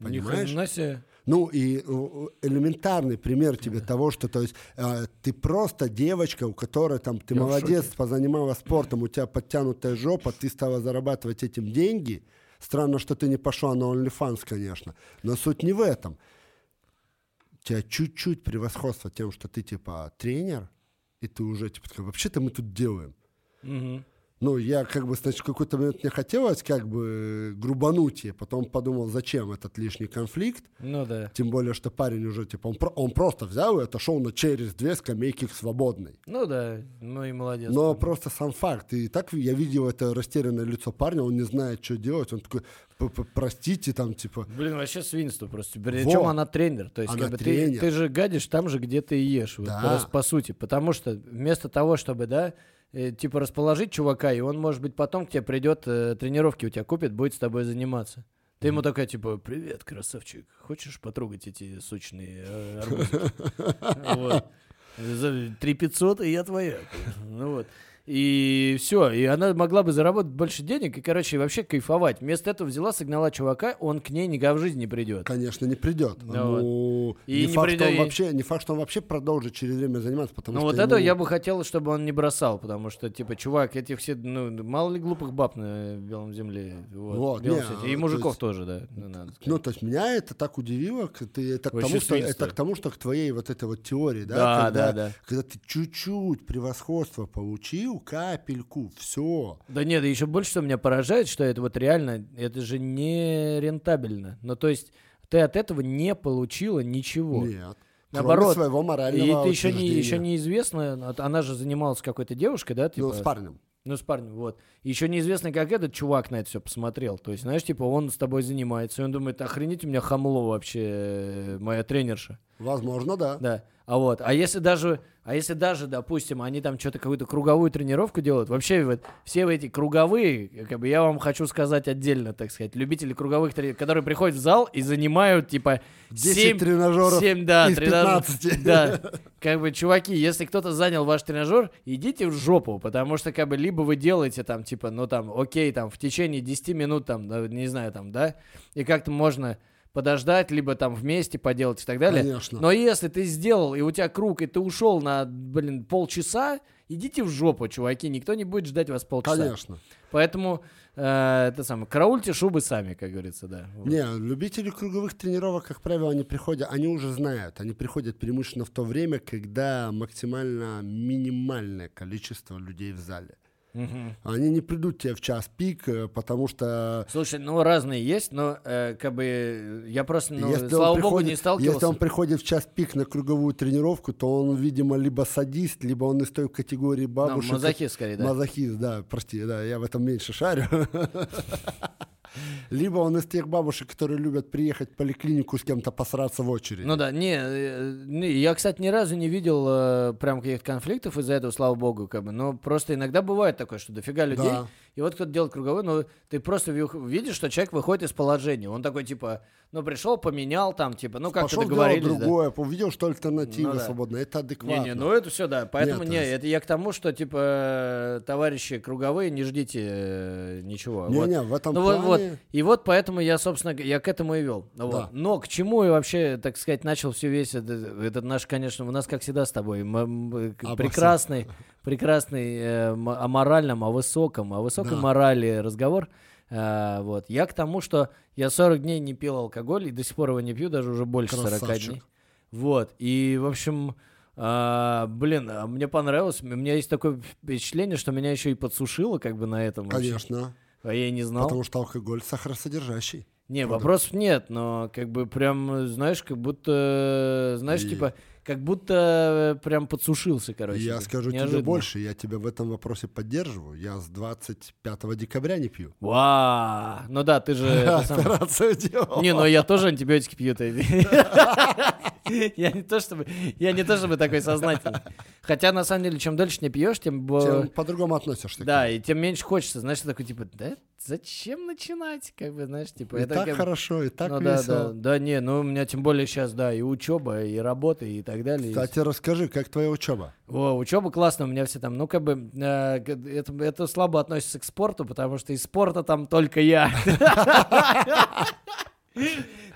Ни Понимаешь? себе. Ну и э, элементарный пример тебе того, что то есть э, ты просто девочка, у которой там ты Я молодец, шоке. позанималась спортом, у тебя подтянутая жопа, ты стала зарабатывать этим деньги. Странно, что ты не пошла на OnlyFans, конечно. Но суть не в этом. У тебя чуть-чуть превосходство тем, что ты типа тренер, и ты уже типа такой, вообще-то мы тут делаем. Мгм. Ну, я как бы, значит, какой-то момент мне хотелось как бы грубануть ей, потом подумал, зачем этот лишний конфликт, Ну да. тем более, что парень уже, типа, он, про- он просто взял и отошел на через две скамейки к свободной. Ну да. Ну и молодец. Но просто сам факт. И так я видел это растерянное лицо парня, он не знает, что делать. Он такой, «П- п- простите, там, типа, Блин, вообще свинство просто. Причем она тренер. То есть, Она как бы ты, тренер. ты же гадишь там же, где ты ешь. Вот Да. просто по сути. Потому что вместо того, чтобы, да, э, типа расположить чувака, и он, может быть, потом к тебе придет, э, тренировки у тебя купит, будет с тобой заниматься. Ты ему такая, типа, привет, красавчик, хочешь потрогать эти сочные э? Вот. За 3 500, и я твоя. Ну вот. И все, и она могла бы заработать больше денег и, короче, вообще кайфовать. Вместо этого взяла, согнала чувака, он к ней никогда в жизни не придет. Конечно, не придет. Да Ну, И не, не факт, что он придет- вообще, не факт, что он вообще продолжит через время заниматься, потому Ну что вот это ему- я бы хотел, чтобы он не бросал, потому что, типа, чувак, эти все, ну, мало ли глупых баб на белом земле. Вот, Вот, белом не, свете. И то мужиков есть- тоже, да. ну, надо сказать. Ну, то есть меня это так удивило, ты, это, к тому, что, это к тому, что к твоей вот этой вот теории, да, Да, когда, да, да. когда ты чуть-чуть превосходство получил, капельку, все. Да нет, еще больше, что меня поражает, что это вот реально, это же не рентабельно. Ну, то есть ты от этого не получила ничего. Нет. Наоборот. Кроме своего И морального это еще, не, еще неизвестно, она же занималась какой-то девушкой, да, типа? Ну, с парнем. Ну, с парнем, вот. Еще неизвестно, как этот чувак на это все посмотрел. То есть, знаешь, типа, он с тобой занимается, и он думает, охренеть, у меня хамло вообще, э, моя тренерша. Возможно, да. Да. А вот, а если даже, а если даже, допустим, они там что-то какую-то круговую тренировку делают, вообще вот все эти круговые, как бы я вам хочу сказать отдельно, так сказать, любители круговых тренировок, которые приходят в зал и занимают типа 10 семь- тренажеров семь, да, из 15. Да. Как бы, чуваки, если кто-то занял ваш тренажер, идите в жопу, потому что, как бы, либо вы делаете там, типа, ну, там, окей, там, в течение 10 минут, там, не знаю, там, да, и как-то можно подождать, либо там вместе поделать и так далее. Конечно. Но если ты сделал, и у тебя круг, и ты ушел на, блин, полчаса, идите в жопу, чуваки, никто не будет ждать вас полчаса. Конечно. Поэтому, э, это самое, караульте шубы сами, как говорится, да. Вот. Не, любители круговых тренировок, как правило, они приходят, они уже знают, они приходят преимущественно в то время, когда максимально минимальное количество людей в зале. Мгм. Они не придут тебе в час пик, э, потому что Слушай, ну разные есть, но э, как бы э, я просто, ну, если, слава он богу, приходит, не сталкивался. если он приходит в час пик на круговую тренировку, то он, видимо, либо садист, либо он из той категории Ну, бабушек. мазохист скорее, да. Мазохист, да, прости, да, я в этом меньше шарю. Либо он из тех бабушек, которые любят приехать в поликлинику с кем-то посраться в очередь. Ну да, не, э, не, я, кстати, ни разу не видел э, прям каких-то конфликтов из-за этого, слава богу, как бы. Но просто иногда бывает такое, что дофига людей, Да. И вот кто-то делает круговой, но ты просто ви- видишь, что человек выходит из положения. Он такой, типа, ну пришел, поменял там, типа, ну как-то договорились. да. другое, увидел, что альтернатива Ну да. свободная. Это адекватно. Не-не, ну это все, да. Поэтому Нет, не, это я к тому, что типа товарищи круговые, не ждите э, ничего. Вот. Не-не, в этом Ну вот, вот. плане... И вот поэтому я, собственно, я к этому и вел. Вот. Да. Но к чему я вообще, так сказать, начал все весь этот, этот наш, конечно, у нас, как всегда, с тобой м- м- к- Обо прекрасный, прекрасный э, о моральном, о высоком, о высокой Да. морали разговор. А, вот. Я к тому, что я 40 дней не пил алкоголь и до сих пор его не пью, даже уже больше 40 Красавчик. дней. Вот. И, в общем, а, блин, а мне понравилось. У меня есть такое впечатление, что меня еще и подсушило как бы на этом. вообще. Конечно. А я и не знал. Потому что алкоголь сахаросодержащий. Не, Продукт. вопросов нет, но как бы прям, знаешь, как будто, знаешь, И- типа, как будто прям подсушился, короче. я скажу тебе неожиданно. больше, я тебя в этом вопросе поддерживаю. Я с 25 декабря не пью. Ва, ну да, ты же... Операцию делал. Не, ну я тоже антибиотики пью. Я не то чтобы, я не то чтобы такой сознательный. Хотя на самом деле, чем дольше не пьешь, тем, по-другому относишься. да, и тем меньше хочется, знаешь, такой типа, да, зачем начинать, как бы, знаешь, типа, И это так как хорошо, и так ну да, да, весело. да, не, ну у меня тем более сейчас, да, и учеба, и работа, и так далее. и Кстати, расскажи, как твоя учеба? О, учеба классная, у меня все там, ну, как бы, э, это, это слабо относится к спорту, потому что из спорта там только я.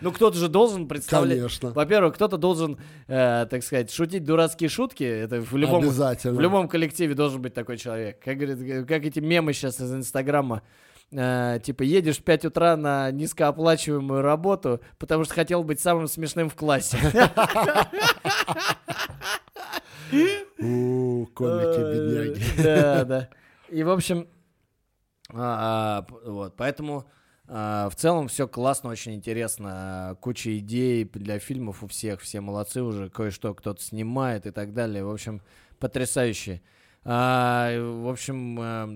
Ну, кто-то же должен представлять. Конечно. Во-первых, кто-то должен, э, так сказать, шутить дурацкие шутки. Это в любом, Обязательно. в любом коллективе должен быть такой человек. Как, говорит, как эти мемы сейчас из Инстаграма. Э, типа, едешь в 5 утра на низкооплачиваемую работу, потому что хотел быть самым смешным в классе. У, комики, бедняги. Да, да. И, в общем, а, а, вот, поэтому в целом все классно, очень интересно. А, Куча идей для фильмов у всех, все молодцы уже, кое-что кто-то снимает и так далее. В общем, потрясающе. А, в общем, а,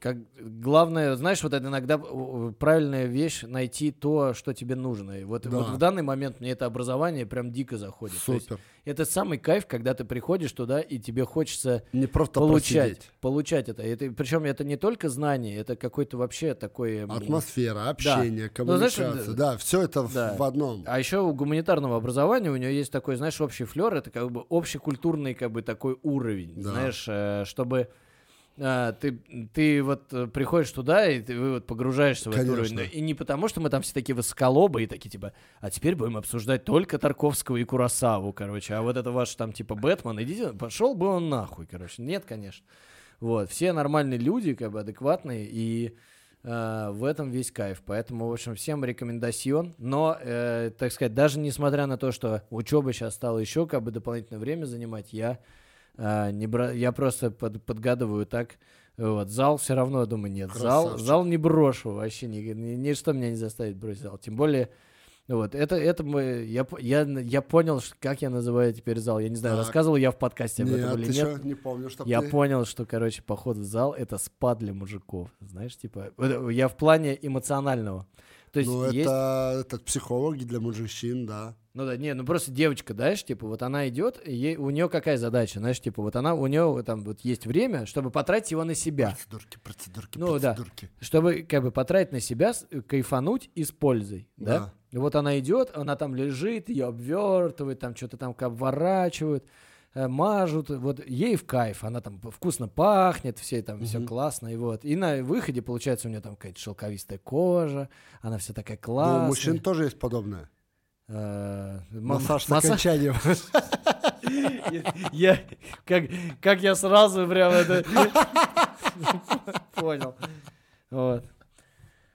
как главное, знаешь, вот это иногда э, правильная вещь найти то, что тебе нужно. И вот, Да. вот в данный момент мне это образование прям дико заходит. Супер. это самый кайф, когда ты приходишь туда и тебе хочется Не просто получать, просидеть. получать это. это. Причем это не только знание, это какой-то вообще такой. Атмосфера, общение, Ну, знаешь, коммуникация. да. да, все это в- Да. в одном. А еще у гуманитарного образования у него есть такой, знаешь, общий флер, это как бы общекультурный как бы такой уровень, Да. знаешь, э, чтобы э, ты, ты вот э, приходишь туда, и ты вы вот погружаешься в этот Конечно. уровень. И не потому, что мы там все такие высоколобы и такие, типа, а теперь будем обсуждать только Тарковского и Курасаву, короче, а вот это ваш там, типа, Бэтмен, идите, пошел бы он нахуй, короче. Нет, конечно. Вот, все нормальные люди, как бы адекватные, и э, в этом весь кайф. Поэтому, в общем, всем рекомендацион. Но, э, так сказать, даже несмотря на то, что учеба сейчас стала еще как бы дополнительное время занимать, я, э, не бра... я просто под- подгадываю так. Вот, зал все равно, думаю, нет. Зал, Красавчик. зал не брошу вообще. Ни, ни- ничто меня не заставит бросить зал. Тем более, вот, это, это мы, я, я, я понял, как я называю теперь зал. Я не знаю, Так. рассказывал я в подкасте об Нет, этом или нет. не помню, что Я ты... понял, что, короче, поход в зал это спа для мужиков. Знаешь, типа, я в плане эмоционального. То есть Ну, есть. это, это психологи для мужчин, да. Ну да, не, ну просто девочка, знаешь, типа, вот она идет, и ей, у нее какая задача, знаешь, типа, вот она, у нее там вот есть время, чтобы потратить его на себя. Процедурки, процедурки, Ну, да. процедурки. Чтобы как бы потратить на себя, кайфануть и с пользой, да? Да. И вот она идет, она там лежит, ее обвертывают, там что-то там как обворачивают, мажут, вот ей в кайф, она там вкусно пахнет, все там все Мгм. классно, и вот. И на выходе, получается, у нее там какая-то шелковистая кожа, она вся такая Ну, классная. у мужчин тоже есть подобное. Э, м- Массаж с окончанием. Я, как, как я сразу прям это понял. Вот.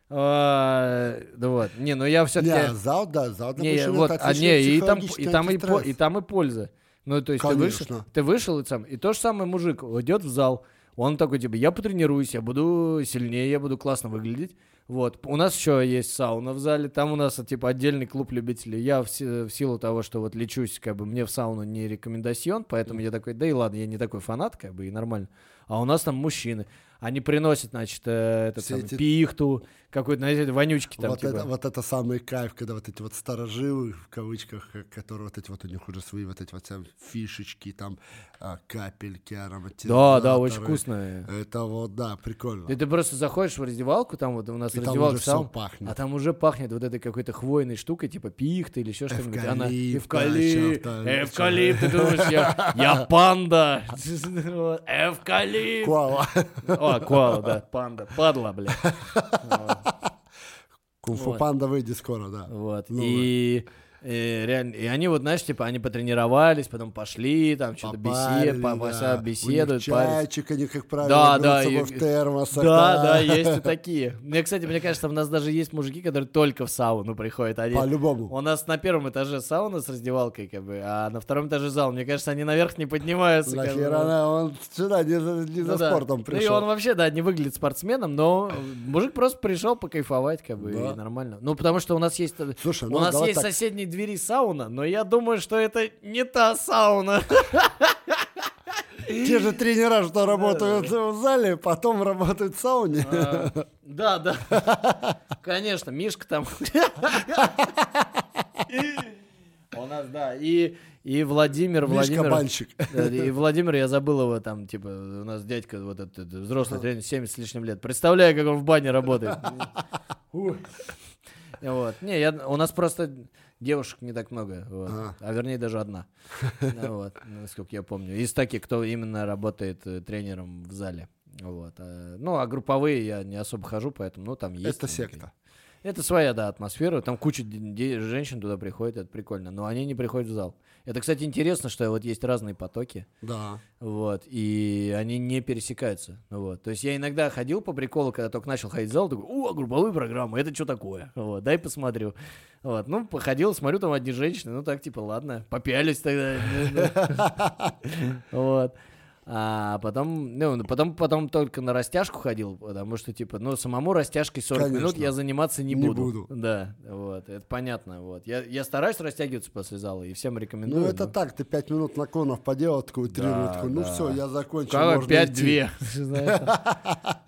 А, Да вот. Не, ну я Не, все-таки... зал, да, зал для Не, вот, а не, и там, и там и, и там и польза. Ну, то есть ты вышел, ты вышел и сам, и то же самое мужик идет в зал, он такой, типа, я потренируюсь, я буду сильнее, я буду классно выглядеть. Вот. У нас еще есть сауна в зале, там у нас, типа, отдельный клуб любителей. Я в, в силу того, что вот лечусь, как бы, мне в сауну не рекомендацион, поэтому я такой, да и ладно, я не такой фанат, как бы, и нормально. А у нас там мужчины. Они приносят, значит, э, этот Все самый эти- пихту, какой-то, знаете, вонючки там, вот, типа. это, вот это самый кайф, когда вот эти вот старожилы, в кавычках, э, которые вот эти вот у них уже свои вот эти вот там фишечки, там а, капельки, ароматизаторы. Да, да, очень вкусно. Это вот, да, прикольно. И ты просто заходишь в раздевалку, там вот у нас И там раздевалка всё саун, пахнет. а там уже пахнет вот этой какой-то хвойной штукой, типа пихта или еще что-нибудь. Она Эвкалипт, эвкалипт, ты думаешь, я, я панда. Эвкалипт. Куала. О, коала, да, панда, падла, бля. Кунг-фу панда выйдет скоро, да. Вот. Ну и, э, реально, и они вот, знаешь, типа, они потренировались, потом пошли, там что-то бесед, по- да. беседуют, чайчик, они, как правило, Да, да, и- в термосах. Да, да, есть и такие. Мне, кстати, мне кажется, у нас даже есть мужики, которые только в сауну приходят. Они... По-любому. У нас на первом этаже сауна с раздевалкой, как бы, а на втором этаже зал. Мне кажется, они наверх не поднимаются. Нахера она, он сюда не за, не Ну за да. спортом Ну и пришел. он вообще, да, не выглядит спортсменом, но мужик просто пришел покайфовать, как бы, Да. и нормально. Ну, потому что у нас есть... Слушай, у ну нас есть так. в соседней двери сауна, но я думаю, что это не та сауна. Те же тренера, что работают в зале, потом работают в сауне. А, Да, да. Конечно, Мишка там. У нас, да, и, и Владимир, Мишка Владимир, банщик. Да, и Владимир, я забыл его там, типа, у нас дядька вот этот, этот взрослый тренер, 70 с лишним лет. Представляю, как он в бане работает. Вот. Не, я, у нас просто девушек не так много, вот. А. а вернее даже одна, Ну вот, насколько я помню. Из таких, кто именно работает э, тренером в зале. Вот. а, Ну, а групповые я не особо хожу, поэтому, ну, там есть. Это секта. Это своя, да, атмосфера. Там куча женщин туда приходит, это прикольно. Но они не приходят в зал. Это, кстати, интересно, что вот есть разные потоки, Да. вот, и они не пересекаются. Вот. То есть я иногда ходил по приколу, когда только начал ходить в зал, такой, о, групповые программы, это что такое? Вот, дай посмотрю. Вот, ну, походил, смотрю, там одни женщины, ну так, типа, ладно, попялись тогда. Вот. А потом, ну, потом, потом только на растяжку ходил, потому что, типа, ну, самому растяжкой 40 минут Конечно. я заниматься не, Не буду. буду. Да, вот, это понятно, вот. Я, я стараюсь растягиваться после зала и всем рекомендую. Ну, это но- так, ты пять минут наклонов поделал, такую три Да, такой, ну да. все, я закончил. Как можно 5-2. идти. знаешь,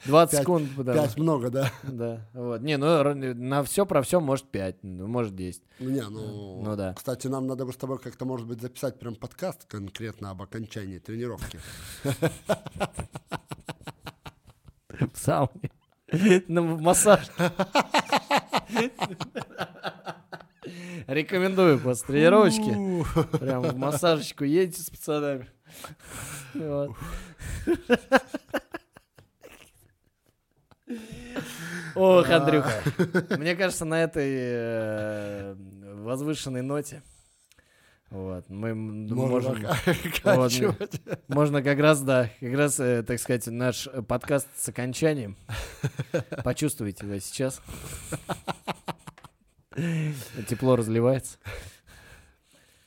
20 Пять- секунд. да. Пять много, да? Да, вот. Не, ну на все про все может 5, ну, может 10. Не, ну, Ну да. Кстати, нам надо бы с тобой как-то, может быть, записать прям подкаст конкретно об окончании тренировки. В сауне. Ну, в массаж. Рекомендую после тренировочки. Прям в массажечку едете с пацанами. Ох, Андрюха. Мне кажется, на этой э, возвышенной ноте вот, мы Можно можем... оканчивать. Можно как раз, да, как раз, э, так сказать, наш э, подкаст с окончанием. Почувствуйте его сейчас. Тепло разливается.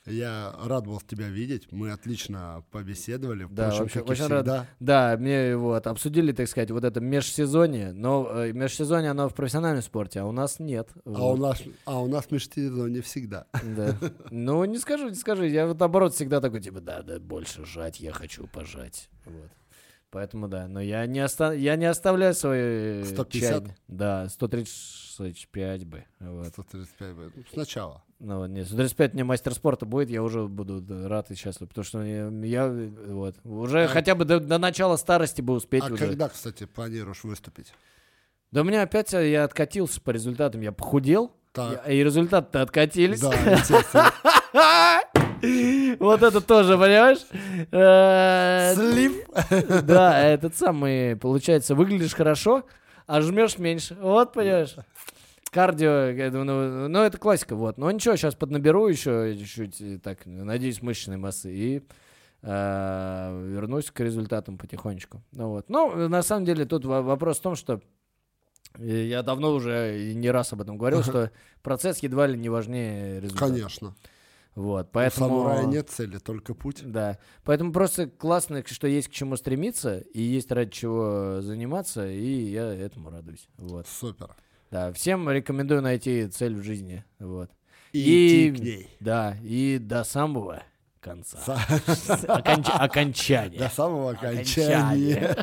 Я рад был тебя видеть. Мы отлично побеседовали. Да, Впрочем, вообще, очень рад. Да, мне вот обсудили, так сказать, вот это межсезонье, но э, межсезонье оно в профессиональном спорте, а у нас нет. А Вот. у нас, а у нас межсезонье всегда. Да. Ну, не скажу, не скажу. Я вот наоборот всегда такой, типа, да, да, больше жать, я хочу пожать. Вот. Поэтому да, но я не, оста... я не оставляю свои 150? чайни. Да, 135 бы. Вот. 135 бы. Ну, Сначала. Ну, вот, нет, 135 мне мастер спорта будет, я уже буду рад и счастлив, потому что я, я, вот, уже А- хотя бы до, до начала старости бы успеть А уже. когда, кстати, планируешь выступить? Да у меня опять э, я откатился по результатам, я похудел, Так. и результаты-то откатились. Да, естественно. Вот это тоже, понимаешь? Э, Слив. Да, этот самый, получается, выглядишь хорошо, а жмешь меньше. Вот, понимаешь? Кардио, я думаю, ну, ну, это классика, вот. Но ничего, сейчас поднаберу еще чуть-чуть, так, надеюсь, мышечной массы, и э, вернусь к результатам потихонечку. Ну, вот. ну, на самом деле, тут во- вопрос в том, что э, я давно уже не раз об этом говорил, что процесс едва ли не важнее результата. Конечно. Вот, У поэтому... самурая нет цели, только путь. Да. Поэтому просто классно, что есть к чему стремиться, и есть ради чего заниматься, и я этому радуюсь. Вот. Супер. Да, всем рекомендую найти цель в жизни. Вот. И И- идти к ней. Да, и до самого конца. Оконч- Окончания. До самого окончания. Окончания.